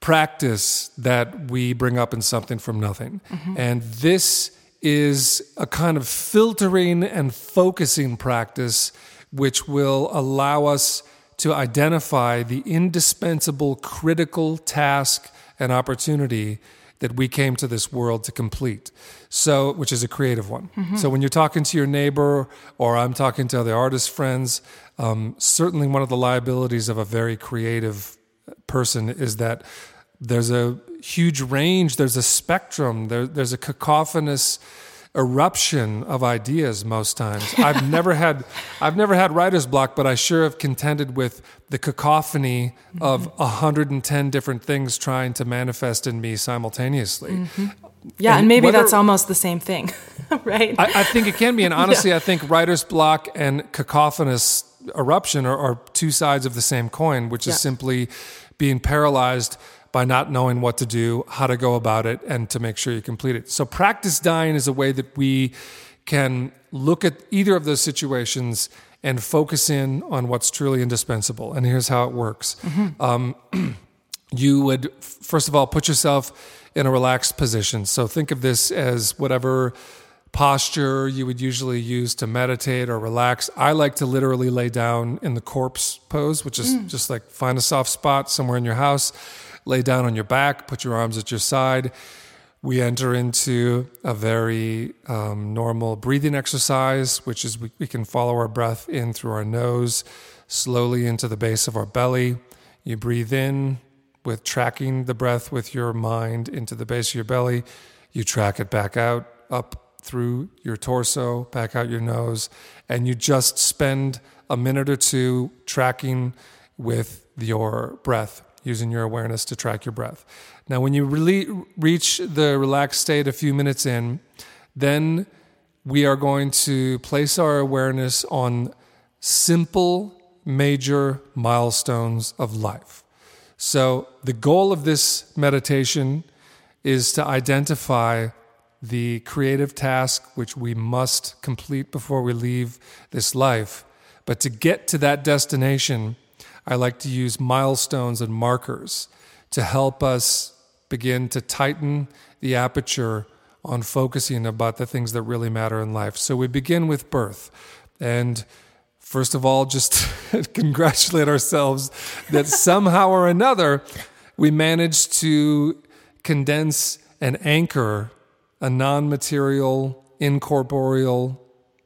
practice that we bring up in something from nothing. Mm-hmm. And this is a kind of filtering and focusing practice which will allow us to identify the indispensable critical task and opportunity that we came to this world to complete. So, which is a creative one. Mm-hmm. So, when you're talking to your neighbor or I'm talking to other artist friends, um, certainly one of the liabilities of a very creative person is that there's a huge range, there's a spectrum, there, there's a cacophonous eruption of ideas most times. I've never had I've never had writer's block, but I sure have contended with the cacophony of 110 different things trying to manifest in me simultaneously. Mm-hmm. Yeah, and, and maybe whether, that's almost the same thing, right? I, I, think it can be, and honestly, yeah. I think writer's block and cacophonous eruption are, are two sides of the same coin, which is simply being paralyzed by not knowing what to do, how to go about it, and to make sure you complete it. So, practice dying is a way that we can look at either of those situations and focus in on what's truly indispensable. And here's how it works. Um, you would, first of all, put yourself in a relaxed position. So think of this as whatever posture you would usually use to meditate or relax. I like to literally lay down in the corpse pose, which is just like find a soft spot somewhere in your house, lay down on your back, put your arms at your side. We enter into a very um, normal breathing exercise, which is we, we can follow our breath in through our nose, slowly into the base of our belly. You breathe in with tracking the breath with your mind into the base of your belly. You track it back out, up through your torso, back out your nose, and you just spend a minute or two tracking with your breath, using your awareness to track your breath. Now, when you really reach the relaxed state a few minutes in, then we are going to place our awareness on simple, major milestones of life. So, the goal of this meditation is to identify the creative task which we must complete before we leave this life. But to get to that destination, I like to use milestones and markers to help us begin to tighten the aperture on focusing about the things that really matter in life. So we begin with birth. And first of all, just congratulate ourselves that somehow or another we managed to condense and anchor a non material, incorporeal,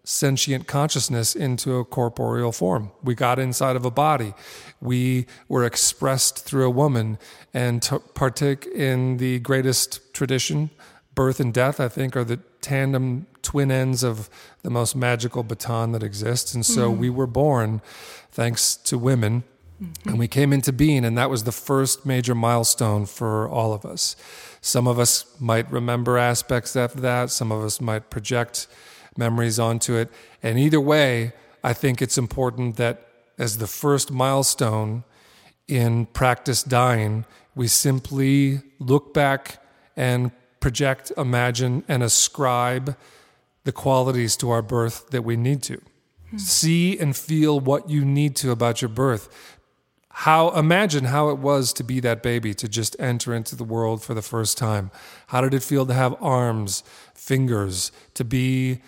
sentient consciousness into a corporeal form. We got inside of a body. We were expressed through a woman and t- partake in the greatest tradition. Birth and death, I think, are the tandem twin ends of the most magical baton that exists. And so mm. we were born thanks to women. Mm-hmm. And we came into being, and that was the first major milestone for all of us. Some of us might remember aspects of that, some of us might project memories onto it. And either way, I think it's important that as the first milestone in practice dying, we simply look back and project, imagine, and ascribe the qualities to our birth that we need to. Hmm. See and feel what you need to about your birth how imagine how it was to be that baby to just enter into the world for the first time how did it feel to have arms fingers to be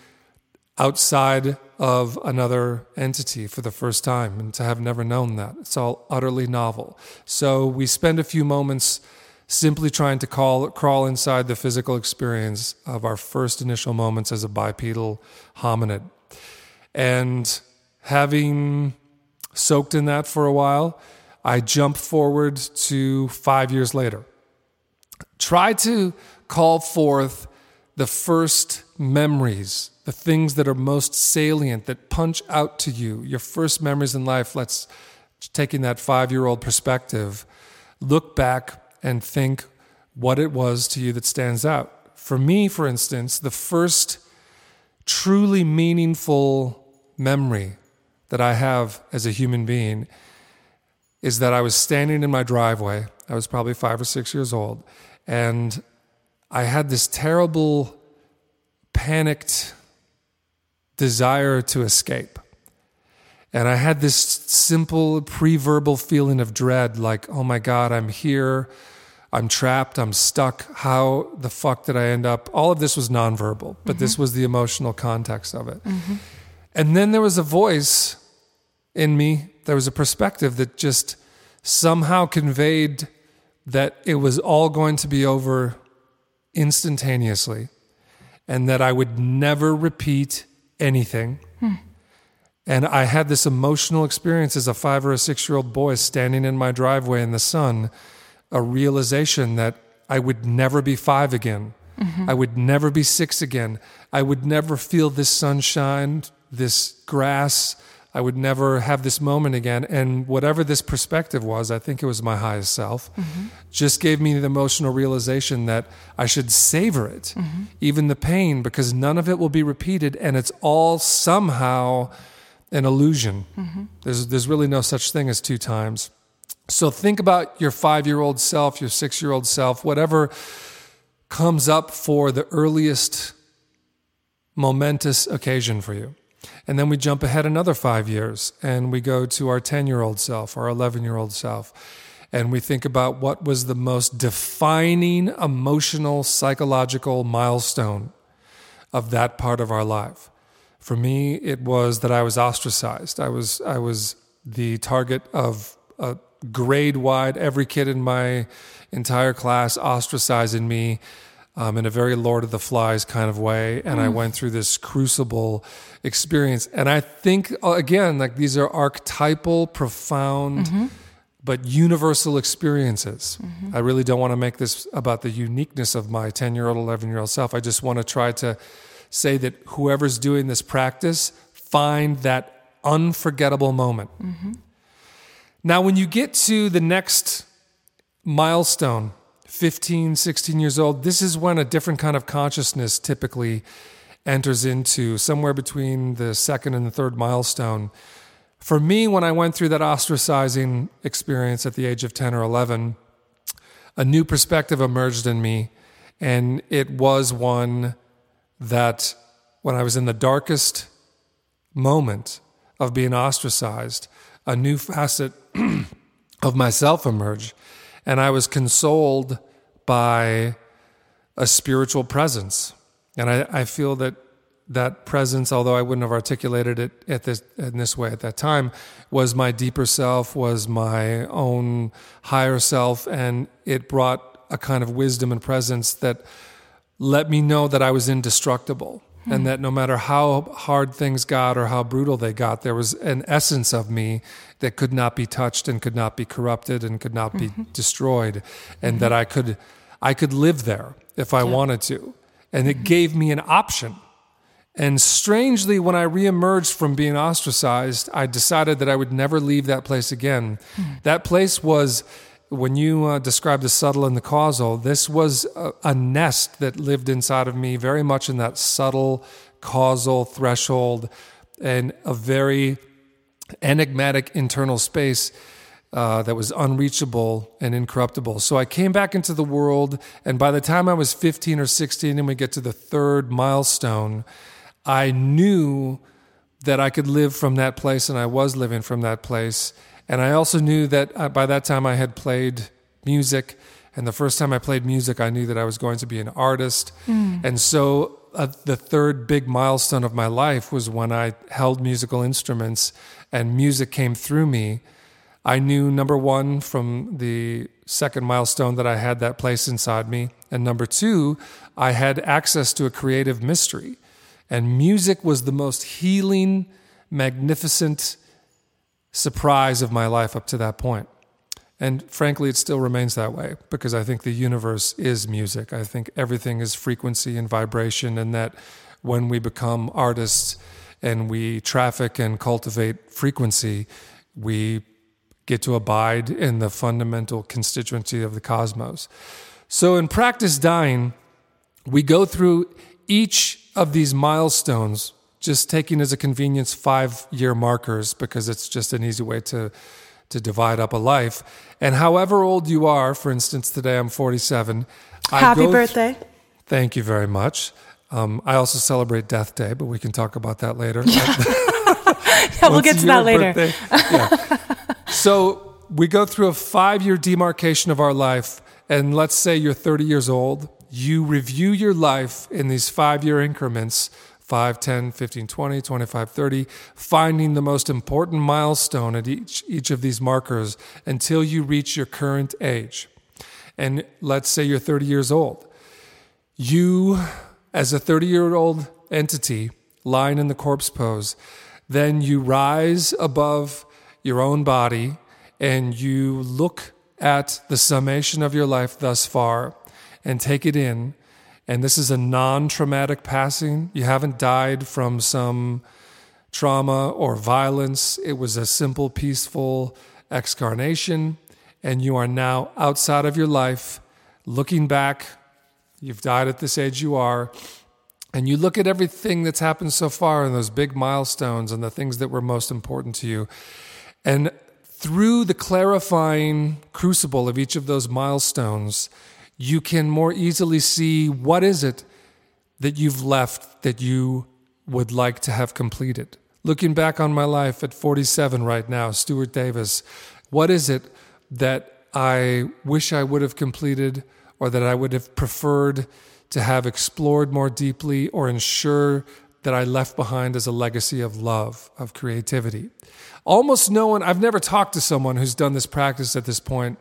outside of another entity for the first time and to have never known that. It's all utterly novel. So we spend a few moments simply trying to call, crawl inside the physical experience of our first initial moments as a bipedal hominid. And having soaked in that for a while I jump forward to five years later. Try to call forth the first memories, the things that are most salient, that punch out to you, your first memories in life. Let's, taking that five year old perspective, look back and think what it was to you that stands out. For me, for instance, the first truly meaningful memory that I have as a human being is that I was standing in my driveway. I was probably five or six years old. And I had this terrible, panicked desire to escape. And I had this simple pre verbal feeling of dread like, oh my God, I'm here. I'm trapped. I'm stuck. How the fuck did I end up? All of this was nonverbal, but mm-hmm. this was the emotional context of it. Mm-hmm. And then there was a voice in me there was a perspective that just somehow conveyed that it was all going to be over instantaneously and that I would never repeat anything. Hmm. And I had this emotional experience as a five or a six year old boy standing in my driveway in the sun, a realization that I would never be five again. Mm-hmm. I would never be six again. I would never feel this sunshine, this grass, I would never have this moment again. And whatever this perspective was, I think it was my highest self, mm-hmm. just gave me the emotional realization that I should savor it, mm-hmm. even the pain, because none of it will be repeated. And it's all somehow an illusion. Mm-hmm. There's, there's really no such thing as two times. So think about your five year old self, your six year old self, whatever comes up for the earliest momentous occasion for you. And then we jump ahead another five years and we go to our 10 year old self, our 11 year old self, and we think about what was the most defining emotional, psychological milestone of that part of our life. For me, it was that I was ostracized. I was, I was the target of a grade wide, every kid in my entire class ostracizing me um, in a very Lord of the Flies kind of way. And mm. I went through this crucible experience. And I think, uh, again, like these are archetypal, profound, mm-hmm. but universal experiences. Mm-hmm. I really don't want to make this about the uniqueness of my 10 year old, 11 year old self. I just want to try to say that whoever's doing this practice, find that unforgettable moment. Mm-hmm. Now, when you get to the next milestone, 15, 16 years old, this is when a different kind of consciousness typically enters into somewhere between the second and the third milestone. For me, when I went through that ostracizing experience at the age of 10 or 11, a new perspective emerged in me. And it was one that when I was in the darkest moment of being ostracized, a new facet of myself emerged. And I was consoled by a spiritual presence. And I, I feel that that presence, although I wouldn't have articulated it at this, in this way at that time, was my deeper self, was my own higher self, and it brought a kind of wisdom and presence that let me know that I was indestructible hmm. and that no matter how hard things got or how brutal they got, there was an essence of me that could not be touched and could not be corrupted and could not be mm-hmm. destroyed, and mm-hmm. that I could I could live there if I yeah. wanted to, and it mm-hmm. gave me an option. And strangely, when I reemerged from being ostracized, I decided that I would never leave that place again. Hmm. That place was when you uh, described the subtle and the causal, this was a, a, nest that lived inside of me, very much in that subtle causal threshold and a very enigmatic internal space uh, that was unreachable and incorruptible. So I came back into the world, and by the time I was 15 or 16 and we get to the third milestone, I knew that I could live from that place, and I was living from that place and I also knew that uh, by that time I had played music. And the first time I played music, I knew that I was going to be an artist. Mm. And so uh, the third big milestone of my life was when I held musical instruments and music came through me. I knew number one from the second milestone that I had that place inside me. And number two, I had access to a creative mystery. And music was the most healing, magnificent, surprise of my life up to that point. And frankly, it still remains that way because I think the universe is music. I think everything is frequency and vibration, and that when we become artists and we traffic and cultivate frequency, we get to abide in the fundamental constituency of the cosmos. So, in practice dying, we go through each of these milestones just taking as a convenience five year markers because it's just an easy way to to divide up a life. And however old you are, for instance, today I'm 47. Happy birthday. Th- thank you very much. Um, I also celebrate Death Day, but we can talk about that later. Yeah, yeah we'll get to that later. yeah. So we go through a five year demarcation of our life. And let's say you're 30 years old. You review your life in these five year increments 5, 10, 15, 20, 25, 30, finding the most important milestone at each, each of these markers until you reach your current age. And let's say you're 30 years old. You, as a 30 year old entity, lying in the corpse pose, then you rise above your own body and you look at the summation of your life thus far and take it in and this is a non traumatic passing. You haven't died from some trauma or violence. It was a simple, peaceful excarnation. And you are now outside of your life, looking back. You've died at this age you are. And you look at everything that's happened so far and those big milestones and the things that were most important to you. And through the clarifying crucible of each of those milestones, you can more easily see what is it that you've left that you would like to have completed? Looking back on my life at 47 right now, Stuart Davis, what is it that I wish I would have completed or that I would have preferred to have explored more deeply or ensure that I left behind as a legacy of love, of creativity? Almost no one, I've never talked to someone who's done this practice at this point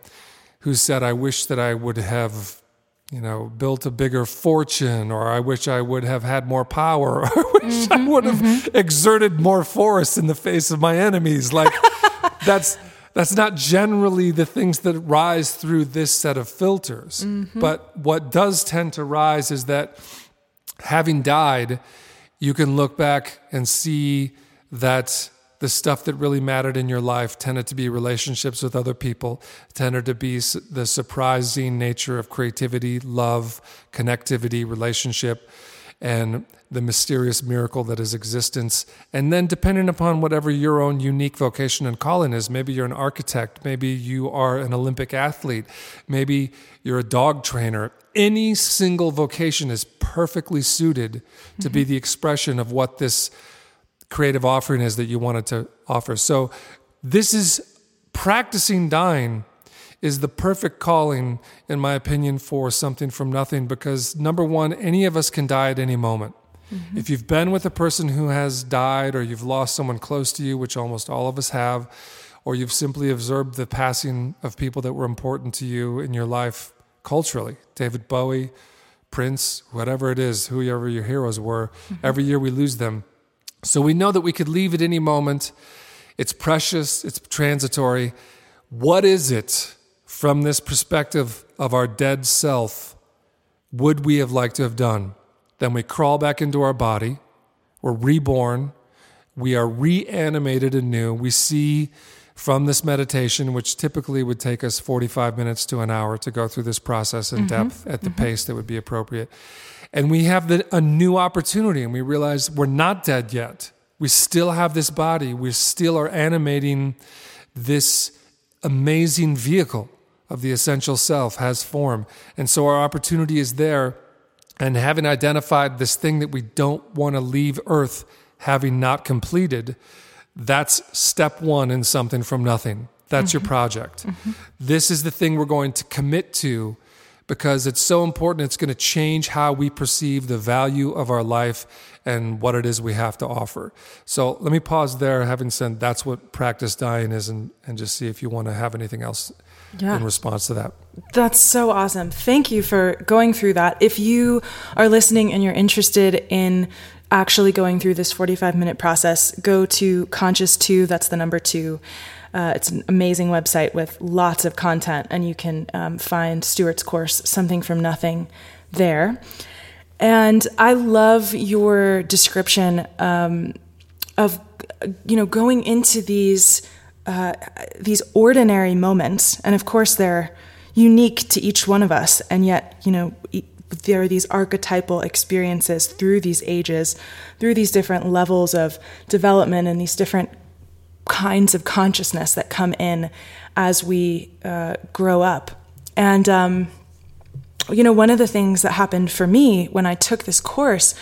who said, I wish that I would have you know, built a bigger fortune, or I wish I would have had more power, or I wish mm-hmm, I would have mm-hmm. exerted more force in the face of my enemies. Like that's that's not generally the things that rise through this set of filters. Mm-hmm. But what does tend to rise is that having died, you can look back and see that the stuff that really mattered in your life tended to be relationships with other people, tended to be the surprising nature of creativity, love, connectivity, relationship, and the mysterious miracle that is existence. And then, depending upon whatever your own unique vocation and calling is, maybe you're an architect, maybe you are an Olympic athlete, maybe you're a dog trainer. Any single vocation is perfectly suited to mm-hmm. be the expression of what this creative offering is that you wanted to offer. So, this is practicing dying is the perfect calling, in my opinion, for something from nothing because number one, any of us can die at any moment. Mm-hmm. If you've been with a person who has died or you've lost someone close to you, which almost all of us have, or you've simply observed the passing of people that were important to you in your life culturally, David Bowie, Prince, whatever it is, whoever your heroes were, mm-hmm. every year we lose them. So we know that we could leave at any moment. It's precious, it's transitory. What is it from this perspective of our dead self would we have liked to have done? Then we crawl back into our body, we're reborn, we are reanimated anew. We see from this meditation, which typically would take us 45 minutes to an hour to go through this process in mm-hmm. depth at the mm-hmm. pace that would be appropriate and we have the, a new opportunity and we realize we're not dead yet. We still have this body. We still are animating this amazing vehicle of the essential self has form. And so our opportunity is there. And having identified this thing that we don't want to leave Earth having not completed, that's step one in something from nothing. That's mm-hmm. your project. Mm-hmm. This is the thing we're going to commit to because it's so important. It's going to change how we perceive the value of our life and what it is we have to offer. So let me pause there, having said that's what practice dying is, and, and just see if you want to have anything else yeah. in response to that. That's so awesome. Thank you for going through that. If you are listening and you're interested in actually going through this 45 minute process, go to Conscious 2, that's the number 2 uh, it's an amazing website with lots of content, and you can um, find Stuart's course, Something from Nothing, there. And I love your description um, of, you know, going into these uh, these ordinary moments, and of course they're unique to each one of us, and yet, you know, there are these archetypal experiences through these ages, through these different levels of development and these different kinds of consciousness that come in as we uh, grow up. And, um, you know, one of the things that happened for me when I took this course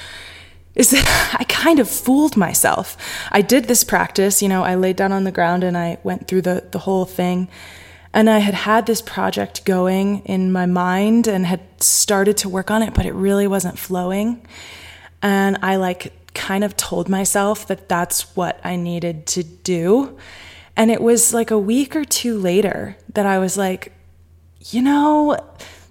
is that I kind of fooled myself. I did this practice, you know, I laid down on the ground and I went through the, the whole thing. And I had had this project going in my mind and had started to work on it, but it really wasn't flowing. And I like kind of told myself that that's what I needed to do. And it was like a week or two later that I was like, you know,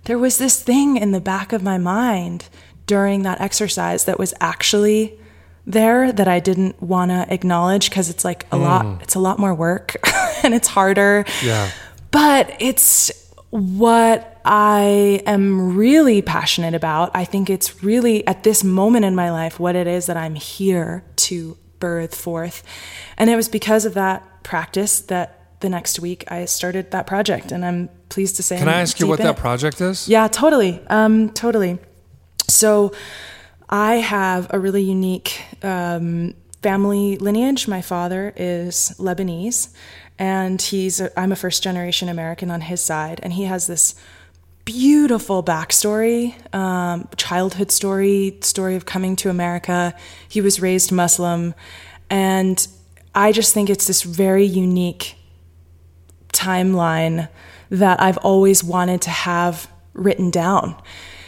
there was this thing in the back of my mind during that exercise that was actually there that I didn't want to acknowledge because it's like a mm. lot it's a lot more work and it's harder. Yeah. But it's what I am really passionate about. I think it's really at this moment in my life what it is that I'm here to birth forth. And it was because of that practice that the next week I started that project. And I'm pleased to say. Can I'm i ask you what that project is? Yeah, totally. Um, totally. So I have a really unique um, family lineage. My father is Lebanese and he's a, I'm a first generation American on his side, and he has this beautiful backstory, um, childhood story, story of coming to America. He was raised Muslim. And I just think it's this very unique timeline that I've always wanted to have written down.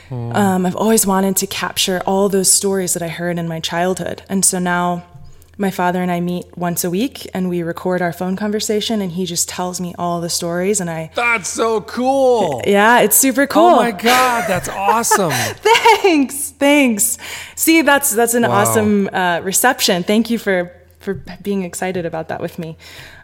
Mm. Um, I've always wanted to capture all those stories that I heard in my childhood. And so now my father and I meet once a week and we record our phone conversation and he just tells me all the stories and I That's so cool. Yeah, it's super cool. Oh my god, that's awesome. thanks. Thanks. See, that's that's an wow. awesome uh, reception. Thank you for for being excited about that with me.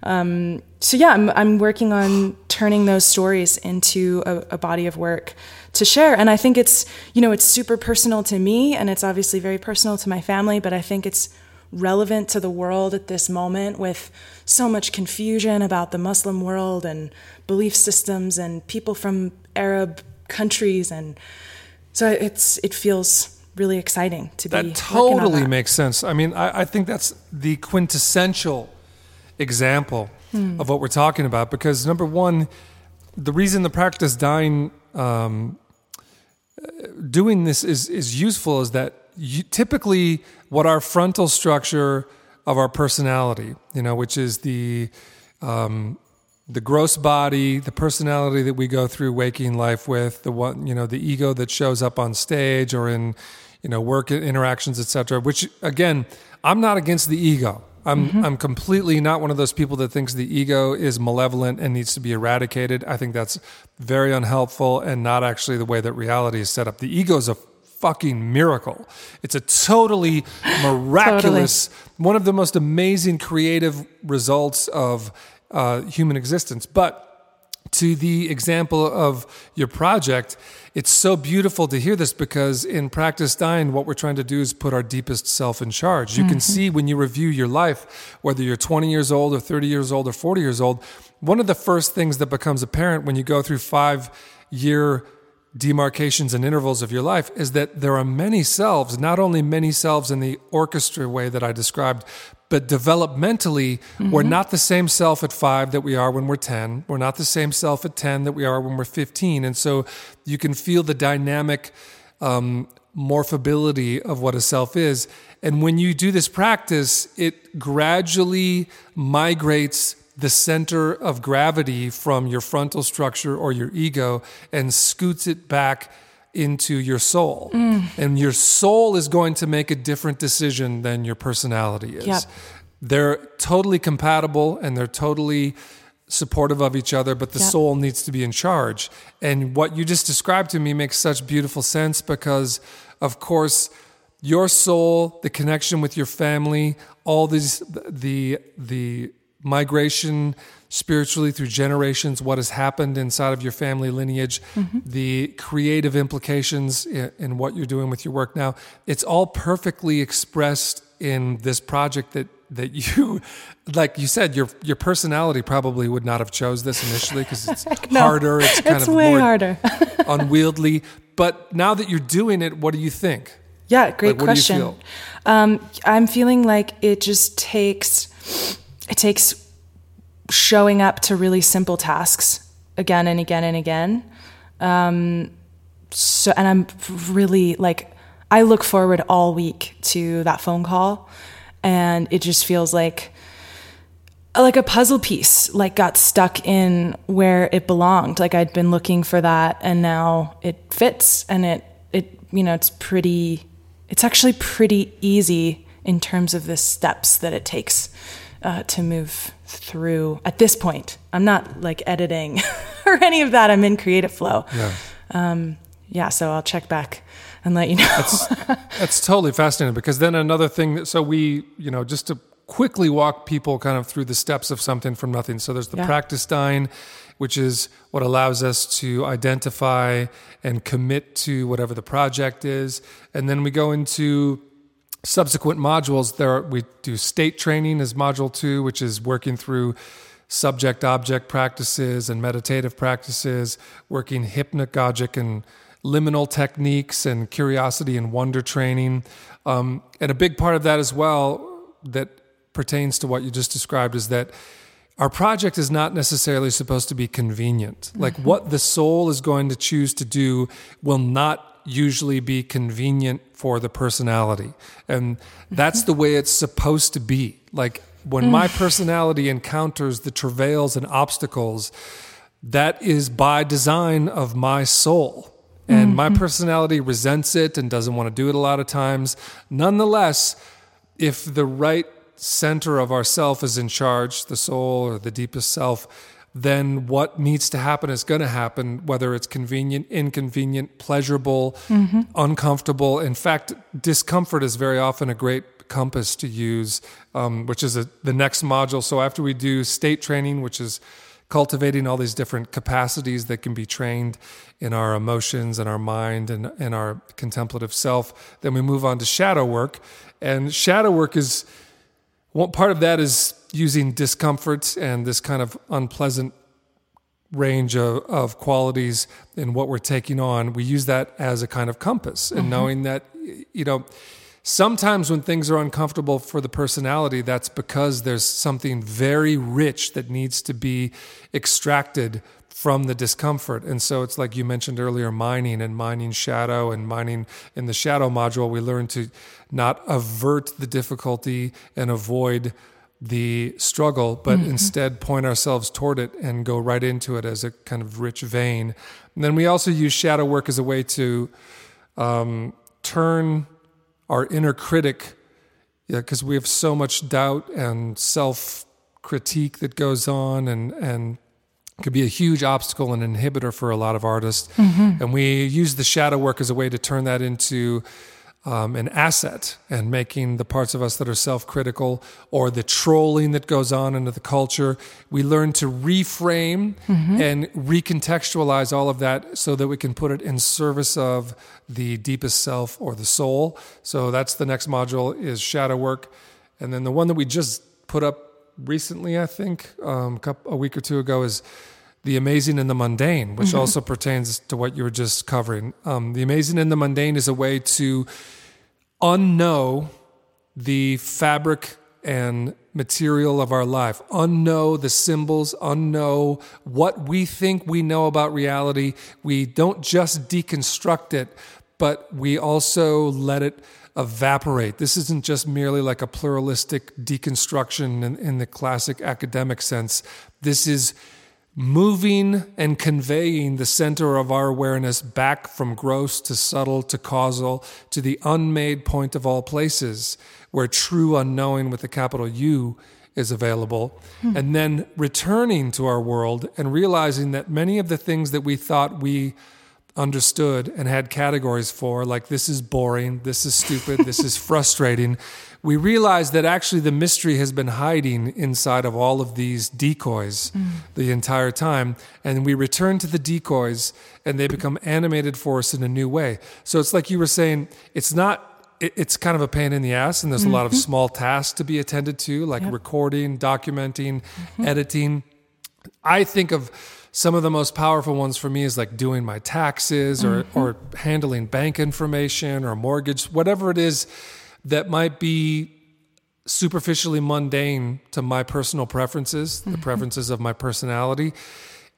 Um, so yeah, I'm I'm working on turning those stories into a, a body of work to share. And I think it's, you know, it's super personal to me and it's obviously very personal to my family, but I think it's relevant to the world at this moment with so much confusion about the Muslim world and belief systems and people from Arab countries and so it's it feels really exciting to be that totally that. makes sense i mean I, I, think that's the quintessential example hmm. of what we're talking about because number one the reason the practice dying um, doing this is is useful is that you, typically what our frontal structure of our personality, you know, which is the um, the gross body, the personality that we go through waking life with, the one, you know, the ego that shows up on stage or in, you know, work interactions, etc. Which again, I'm not against the ego. I'm mm-hmm. I'm completely not one of those people that thinks the ego is malevolent and needs to be eradicated. I think that's very unhelpful and not actually the way that reality is set up. The ego is a fucking miracle. It's a totally miraculous, totally. one of the most amazing creative results of uh, human existence. But to the example of your project, it's so beautiful to hear this because in Practice Dying, what we're trying to do is put our deepest self in charge. You mm-hmm. can see when you review your life, whether you're 20 years old or 30 years old or 40 years old, one of the first things that becomes apparent when you go through five year demarcations and intervals of your life is that there are many selves, not only many selves in the orchestra way that I described, but developmentally, mm-hmm. we're not the same self at five that we are when we're 10. We're not the same self at 10 that we are when we're 15. And so you can feel the dynamic um, morphability of what a self is. And when you do this practice, it gradually migrates the center of gravity from your frontal structure or your ego and scoots it back into your soul. Mm. And your soul is going to make a different decision than your personality is. Yep. They're totally compatible and they're totally supportive of each other, but the yep. soul needs to be in charge. And what you just described to me makes such beautiful sense because, of course, your soul, the connection with your family, all these the the migration spiritually through generations, what has happened inside of your family lineage, mm-hmm. the creative implications in, in, what you're doing with your work now. It's all perfectly expressed in this project that that you like you said your your personality probably would not have chose this initially because it's no, harder it's kind it's of way more harder unwieldy but now that you're doing it what do you think yeah great like, question feel? Um, i'm feeling like it just takes it takes showing up to really simple tasks again and again and again. Um, so, and I'm really like, I look forward all week to that phone call, and it just feels like like a puzzle piece like got stuck in where it belonged like i'd been looking for that and now it fits and it it you know it's pretty it's actually pretty easy in terms of the steps that it takes uh, to move through at this point. I'm not like editing or any of that. I'm in creative flow. Yeah. Um, yeah. So I'll check back and let you know. that's, that's totally fascinating because then another thing that, so we, you know, just to quickly walk people kind of through the steps of something from nothing. So there's the yeah. practice dying, which is what allows us to identify and commit to whatever the project is. And then we go into subsequent modules, there are, we do state training as module two, which is working through subject object practices and meditative practices, working hypnagogic and liminal techniques and curiosity and wonder training. Um, and a big part of that as well that pertains to what you just described is that our project is not necessarily supposed to be convenient. Like mm-hmm. what the soul is going to choose to do will not usually be convenient for the personality. And that's the way it's supposed to be. Like when my mm. personality encounters the travails and obstacles, that is by design of my soul. And mm-hmm. my personality resents it and doesn't want to do it a lot of times. Nonetheless, if the right center of ourself is in charge, the soul or the deepest self, then what needs to happen is going to happen, whether it's convenient, inconvenient, pleasurable, mm-hmm. uncomfortable. In fact, discomfort is very often a great compass to use, um, which is a, the next module. So after we do state training, which is cultivating all these different capacities that can be trained in our emotions and our mind and, and our contemplative self, then we move on to shadow work. And shadow work is one part of that is using discomfort and this kind of unpleasant range of, of qualities in what we're taking on. We use that as a kind of compass and mm-hmm. knowing that, you know, sometimes when things are uncomfortable for the personality, that's because there's something very rich that needs to be extracted from the discomfort. And so it's like you mentioned earlier mining and mining shadow and mining in the shadow module, we learn to not avert the difficulty and avoid the struggle, but mm-hmm. instead point ourselves toward it and go right into it as a kind of rich vein. And then we also use shadow work as a way to um, turn our inner critic, because yeah, we have so much doubt and self critique that goes on and, and could be a huge obstacle and inhibitor for a lot of artists. Mm-hmm. And we use the shadow work as a way to turn that into um, an asset and making the parts of us that are self critical or the trolling that goes on into the culture. We learn to reframe mm-hmm. and recontextualize all of that so that we can put it in service of the deepest self or the soul. So that's the next module is shadow work. And then the one that we just put up recently, I think, um, a week or two ago, is the amazing and the mundane, which mm-hmm. also pertains to what you were just covering. Um, the amazing and the mundane is a way to unknow the fabric and material of our life, unknow the symbols, unknow what we think we know about reality. We don't just deconstruct it, but we also let it evaporate. This isn't just merely like a pluralistic deconstruction in, in the classic academic sense. This is moving and conveying the center of our awareness back from gross to subtle to causal to the unmade point of all places where true unknowing with a capital U is available, hmm. and then returning to our world and realizing that many of the things that we thought we understood and had categories for, like this is boring, this is stupid, this is frustrating, we realize that actually the mystery has been hiding inside of all of these decoys mm. the entire time. And we return to the decoys and they become animated for us in a new way. So it's like you were saying, it's not it's kind of a pain in the ass and there's mm-hmm. a lot of mm-hmm. small tasks to be attended to like yep. recording documenting mm-hmm. editing i think of some of the most powerful ones for me is like doing my taxes or, mm-hmm. or handling bank information or mortgage whatever it is that might be superficially mundane to my personal preferences, mm-hmm. the preferences of my personality,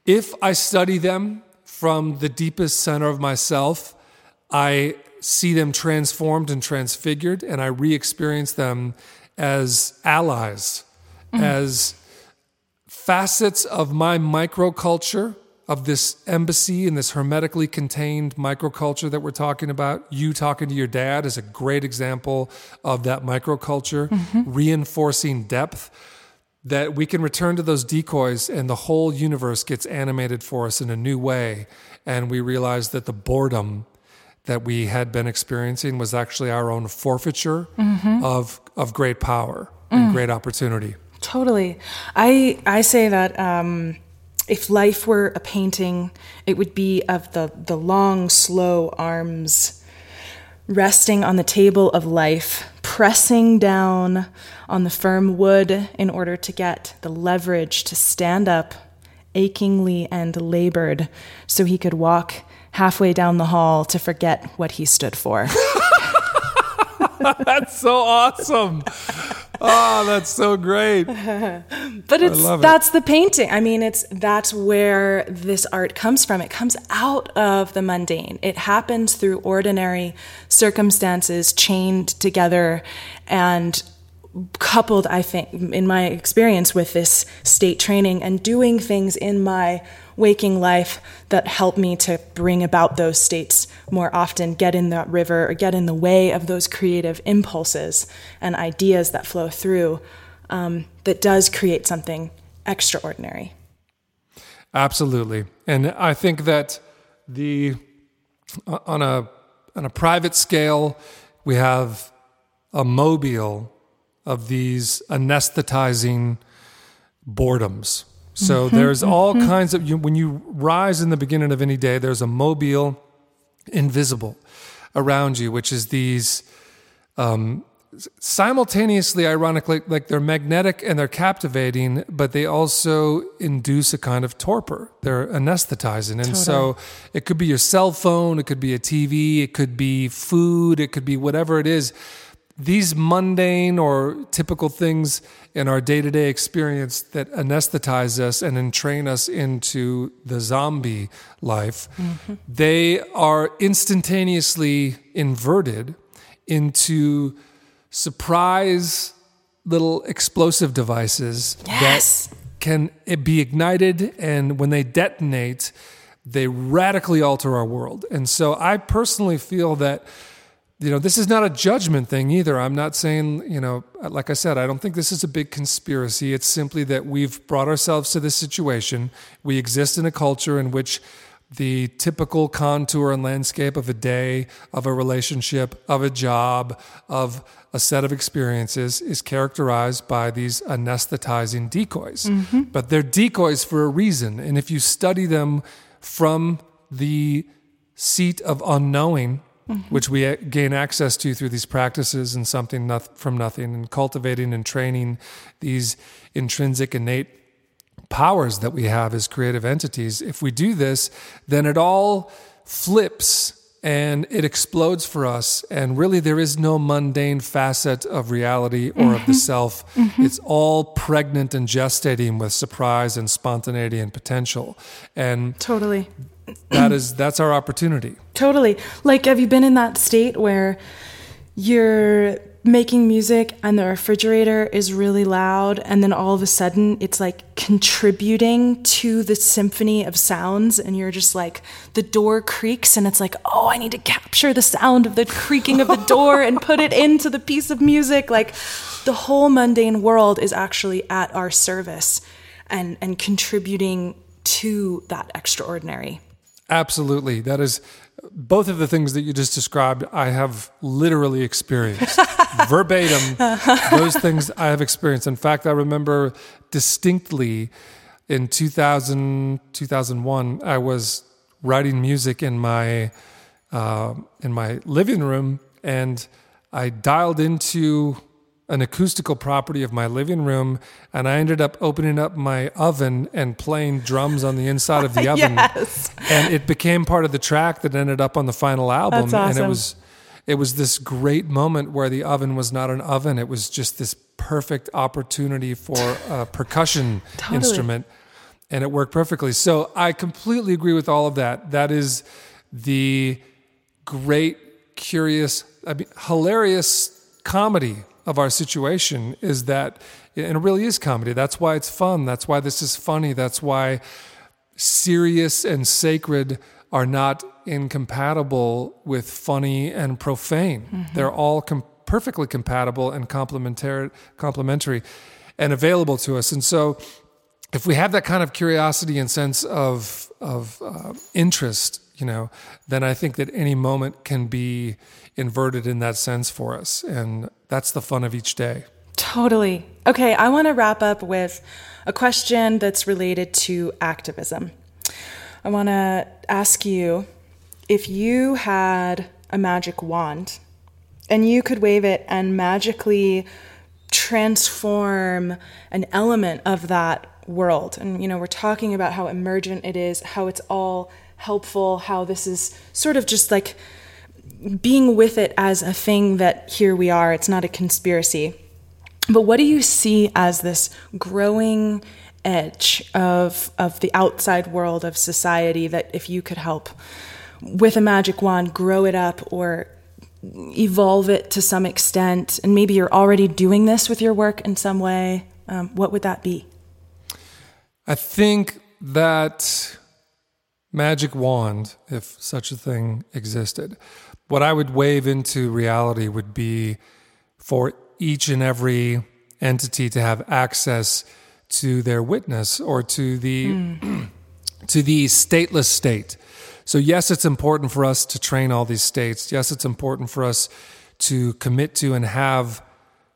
if I study them from the deepest center of myself, I see them transformed and transfigured, and I re experience them as allies, mm-hmm. as facets of my microculture of this embassy and this hermetically contained microculture that we're talking about. You talking to your dad is a great example of that microculture, mm-hmm. reinforcing depth. That we can return to those decoys and the whole universe gets animated for us in a new way. And we realize that the boredom that we had been experiencing was actually our own forfeiture mm-hmm. of, of great power mm. and great opportunity. Totally. I, I say that. Um if life were a painting, it would be of the, the long, slow arms resting on the table of life, pressing down on the firm wood in order to get the leverage to stand up achingly and labored so he could walk halfway down the hall to forget what he stood for. That's so awesome. Oh, that's so great. but it's that's it. the painting. I mean, it's that's where this art comes from. It comes out of the mundane. It happens through ordinary circumstances chained together and coupled, I think, in my experience with this state training and doing things in my waking life that help me to bring about those states more often, get in that river or get in the way of those creative impulses and ideas that flow through um, that does create something extraordinary. Absolutely. And I think that the on a on a private scale, we have a mobile of these anesthetizing boredoms. So mm-hmm, there's all mm-hmm. kinds of you, when you rise in the beginning of any day, there's a mobile invisible around you, which is these um, simultaneously, ironically, like they're magnetic and they're captivating, but they also induce a kind of torpor. They're anesthetizing. And totally. so it could be your cell phone, it could be a TV, it could be food, it could be whatever it is these mundane or typical things in our day to day experience that anesthetize us and entrain us into the zombie life, mm-hmm. they are instantaneously inverted into surprise little explosive devices yes. that can be ignited. And when they detonate, they radically alter our world. And so I personally feel that you know, this is not a judgment thing either. I'm not saying, you know, like I said, I don't think this is a big conspiracy. It's simply that we've brought ourselves to this situation. We exist in a culture in which the typical contour and landscape of a day, of a relationship, of a job, of a set of experiences is characterized by these anesthetizing decoys. Mm-hmm. But they're decoys for a reason. And if you study them from the seat of unknowing, mm-hmm. which we gain access to through these practices and something from nothing, and cultivating and training these intrinsic innate powers that we have as creative entities. If we do this, then it all flips and it explodes for us. And really, there is no mundane facet of reality or mm-hmm. of the mm-hmm. self. Mm-hmm. It's all pregnant and gestating with surprise and spontaneity and potential. And totally that is that's our opportunity. Totally. Like have you been in that state where you're making music and the refrigerator is really loud and then all of a sudden it's like contributing to the symphony of sounds and you're just like the door creaks and it's like oh i need to capture the sound of the creaking of the door and put it into the piece of music like the whole mundane world is actually at our service and and contributing to that extraordinary Absolutely. That is both of the things that you just described, I have literally experienced verbatim. Those things I have experienced. In fact, I remember distinctly in 2000, 2001, I was writing music in my uh, in my living room, and I dialed into an acoustical property of my living room and I ended up opening up my oven and playing drums on the inside of the oven. yes. And it became part of the track that ended up on the final album. That's awesome. And it was it was this great moment where the oven was not an oven. It was just this perfect opportunity for a percussion totally. instrument. And it worked perfectly. So I completely agree with all of that. That is the great, curious, I mean, hilarious comedy of our situation is that, and it really is comedy. That's why it's fun. That's why this is funny. That's why serious and sacred are not incompatible with funny and profane. Mm-hmm. They're all com- perfectly compatible and complementary, complementary and available to us. And so, if we have that kind of curiosity and sense of of uh, interest, you know, then I think that any moment can be inverted in that sense for us. And that's the fun of each day. Totally. Okay, I want to wrap up with a question that's related to activism. I want to ask you if you had a magic wand and you could wave it and magically transform an element of that world. And, you know, we're talking about how emergent it is, how it's all helpful, how this is sort of just like being with it as a thing that here we are, it's not a conspiracy. But what do you see as this growing edge of of the outside world of society that if you could help with a magic wand grow it up or evolve it to some extent? And maybe you're already doing this with your work in some way. Um, what would that be? I think that magic wand if such a thing existed what i would wave into reality would be for each and every entity to have access to their witness or to the mm. to the stateless state. So yes, it's important for us to train all these states. Yes, it's important for us to commit to and have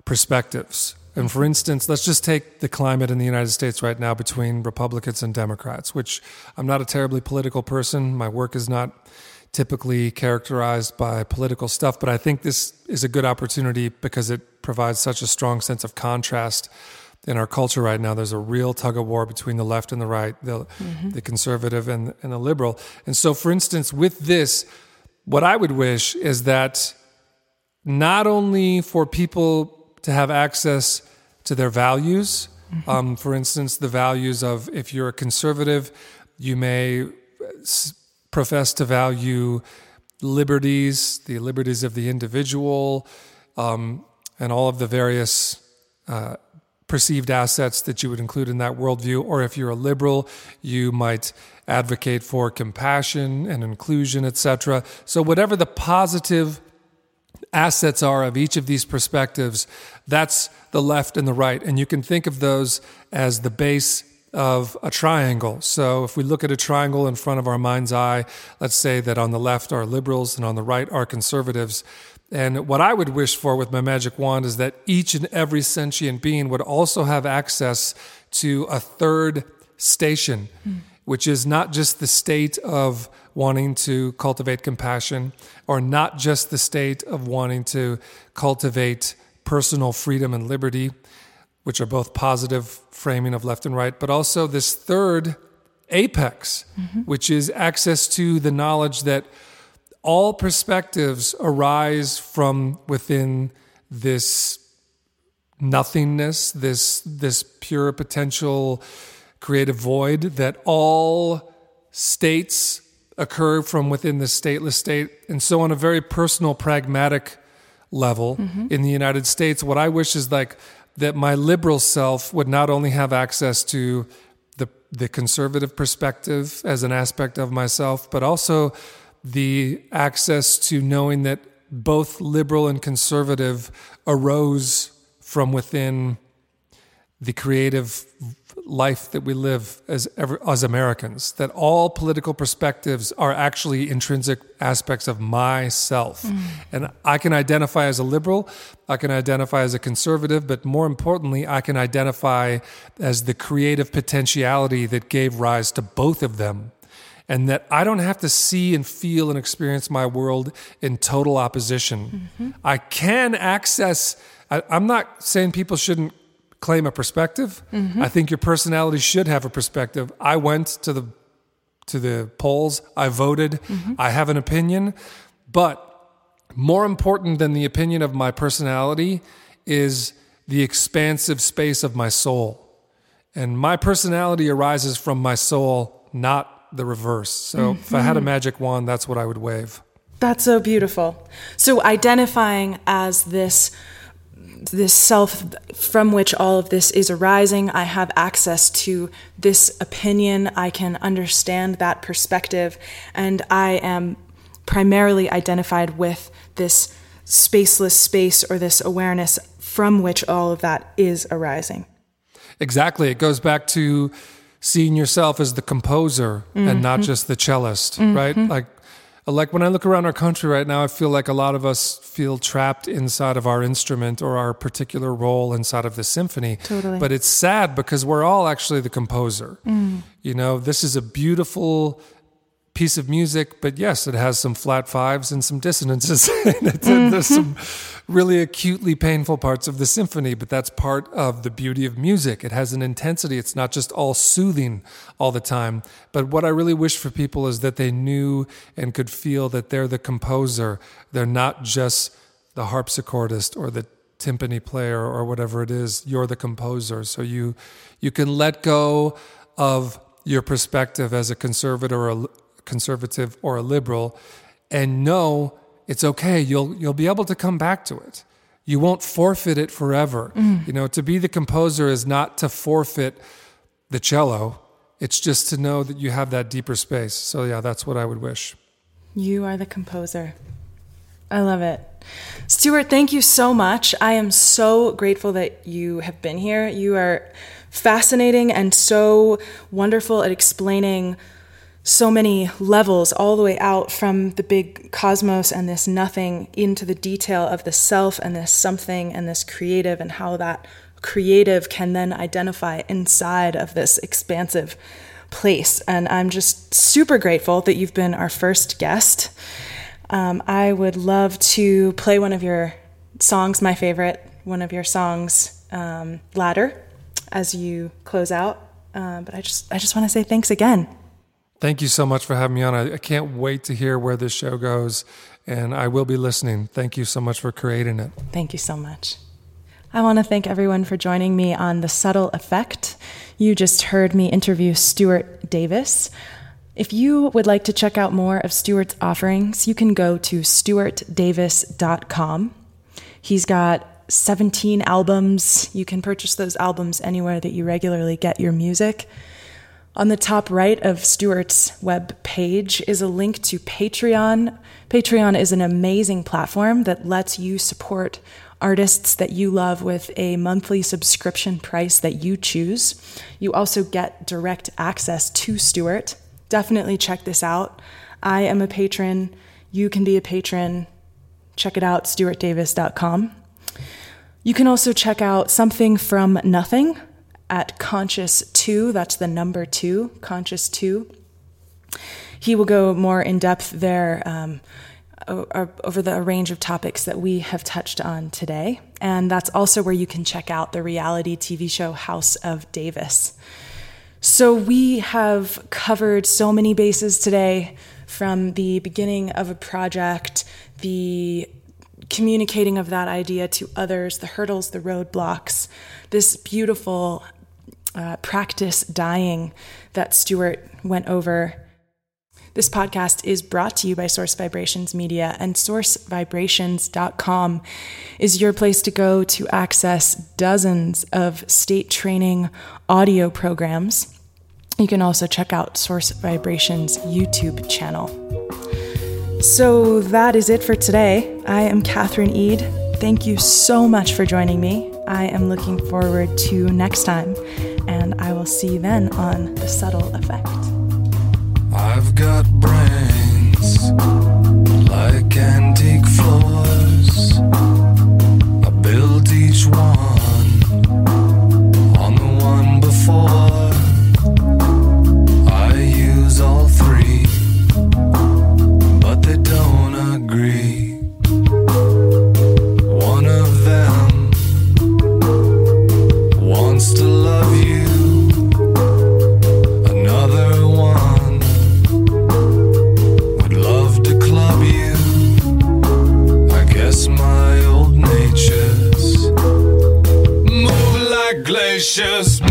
perspectives. And for instance, let's just take the climate in the United States right now between Republicans and Democrats, which I'm not a terribly political person. My work is not typically characterized by political stuff, but I think this is a good opportunity because it provides such a strong sense of contrast in our culture right now. There's a real tug of war between the left and the right, the, mm-hmm. the conservative and, and the liberal. And so, for instance, with this, what I would wish is that not only for people to have access to their values, mm-hmm. um, for instance, the values of if you're a conservative, you may profess to value liberties, the liberties of the individual, um, and all of the various uh, perceived assets that you would include in that worldview. Or if you're a liberal, you might advocate for compassion and inclusion, etc. So, whatever the positive assets are of each of these perspectives, that's the left and the right. And you can think of those as the base of a triangle. So if we look at a triangle in front of our mind's eye, let's say that on the left are liberals and on the right are conservatives. And what I would wish for with my magic wand is that each and every sentient being would also have access to a third station, mm. Which is not just the state of wanting to cultivate compassion or not just the state of wanting to cultivate personal freedom and liberty, which are both positive framing of left and right, but also this third apex, mm-hmm. which is access to the knowledge that all perspectives arise from within this nothingness, this this pure potential creative void that all states occur from within the stateless state. And so on a very personal, pragmatic level mm-hmm. in the United States, what I wish is like that my liberal self would not only have access to the, the conservative perspective as an aspect of myself, but also the access to knowing that both liberal and conservative arose from within the creative life that we live as as Americans. That all political perspectives are actually intrinsic aspects of myself, mm. and I can identify as a liberal, I can identify as a conservative, but more importantly, I can identify as the creative potentiality that gave rise to both of them. And that I don't have to see and feel and experience my world in total opposition. Mm-hmm. I can access, I, I'm not saying people shouldn't claim a perspective. Mm-hmm. I think your personality should have a perspective. I went to the to the polls, I voted, mm-hmm. I have an opinion, but more important than the opinion of my personality is the expansive space of my soul. And my personality arises from my soul, not the reverse. So mm-hmm. if I had a mm-hmm. magic wand, that's what I would wave. That's so beautiful. So identifying as this this self from which all of this is arising. I have access to this opinion. I can understand that perspective. And I am primarily identified with this spaceless space or this awareness from which all of that is arising. Exactly. It goes back to seeing yourself as the composer mm-hmm. and not mm-hmm. just the cellist, mm-hmm. right? Like like when I look around our country right now, I feel like a lot of us feel trapped inside of our instrument or our particular role inside of the symphony. Totally. But it's sad because we're all actually the composer. Mm. You know, this is a beautiful piece of music, but yes, it has some flat fives and some dissonances. mm-hmm. There's some really acutely painful parts of the symphony, but that's part of the beauty of music. It has an intensity. It's not just all soothing all the time. But what I really wish for people is that they knew and could feel that they're the composer. They're not just the harpsichordist or the timpani player or whatever it is. You're the composer, so you you can let go of your perspective as a conservator or a conservative or a liberal, and know it's okay. You'll you'll be able to come back to it. You won't forfeit it forever. Mm. You know, to be the composer is not to forfeit the cello. It's just to know that you have that deeper space. So yeah, that's what I would wish. You are the composer. I love it. Stuart, thank you so much. I am so grateful that you have been here. You are fascinating and so wonderful at explaining so many levels all the way out from the big cosmos and this nothing into the detail of the self and this something and this creative and how that creative can then identify inside of this expansive place. And I'm just super grateful that you've been our first guest. Um, I would love to play one of your songs, my favorite, one of your songs, um, Ladder, as you close out. Uh, but I just, I just want to say thanks again. Thank you so much for having me on. I, I can't wait to hear where this show goes, and I will be listening. Thank you so much for creating it. Thank you so much. I want to thank everyone for joining me on The Subtle Effect. You just heard me interview Stuart Davis. If you would like to check out more of Stuart's offerings, you can go to stuartdavis.com. He's got 17 albums. You can purchase those albums anywhere that you regularly get your music. On the top right of Stuart's web page is a link to Patreon. Patreon is an amazing platform that lets you support artists that you love with a monthly subscription price that you choose. You also get direct access to Stuart. Definitely check this out. I am a patron. You can be a patron. Check it out, stuartdavis.com. You can also check out Something from Nothing at Conscious 2. That's the number 2, Conscious 2. He will go more in depth there. Um, over the range of topics that we have touched on today. And that's also where you can check out the reality TV show House of Davis. So we have covered so many bases today from the beginning of a project, the communicating of that idea to others, the hurdles, the roadblocks, this beautiful uh, practice dying that Stuart went over this podcast is brought to you by Source Vibrations Media, and sourcevibrations.com is your place to go to access dozens of state training audio programs. You can also check out Source Vibrations YouTube channel. So that is it for today. I am Katherine Eid. Thank you so much for joining me. I am looking forward to next time, and I will see you then on The Subtle Effect. I've got brains like antique floors. I built each one precious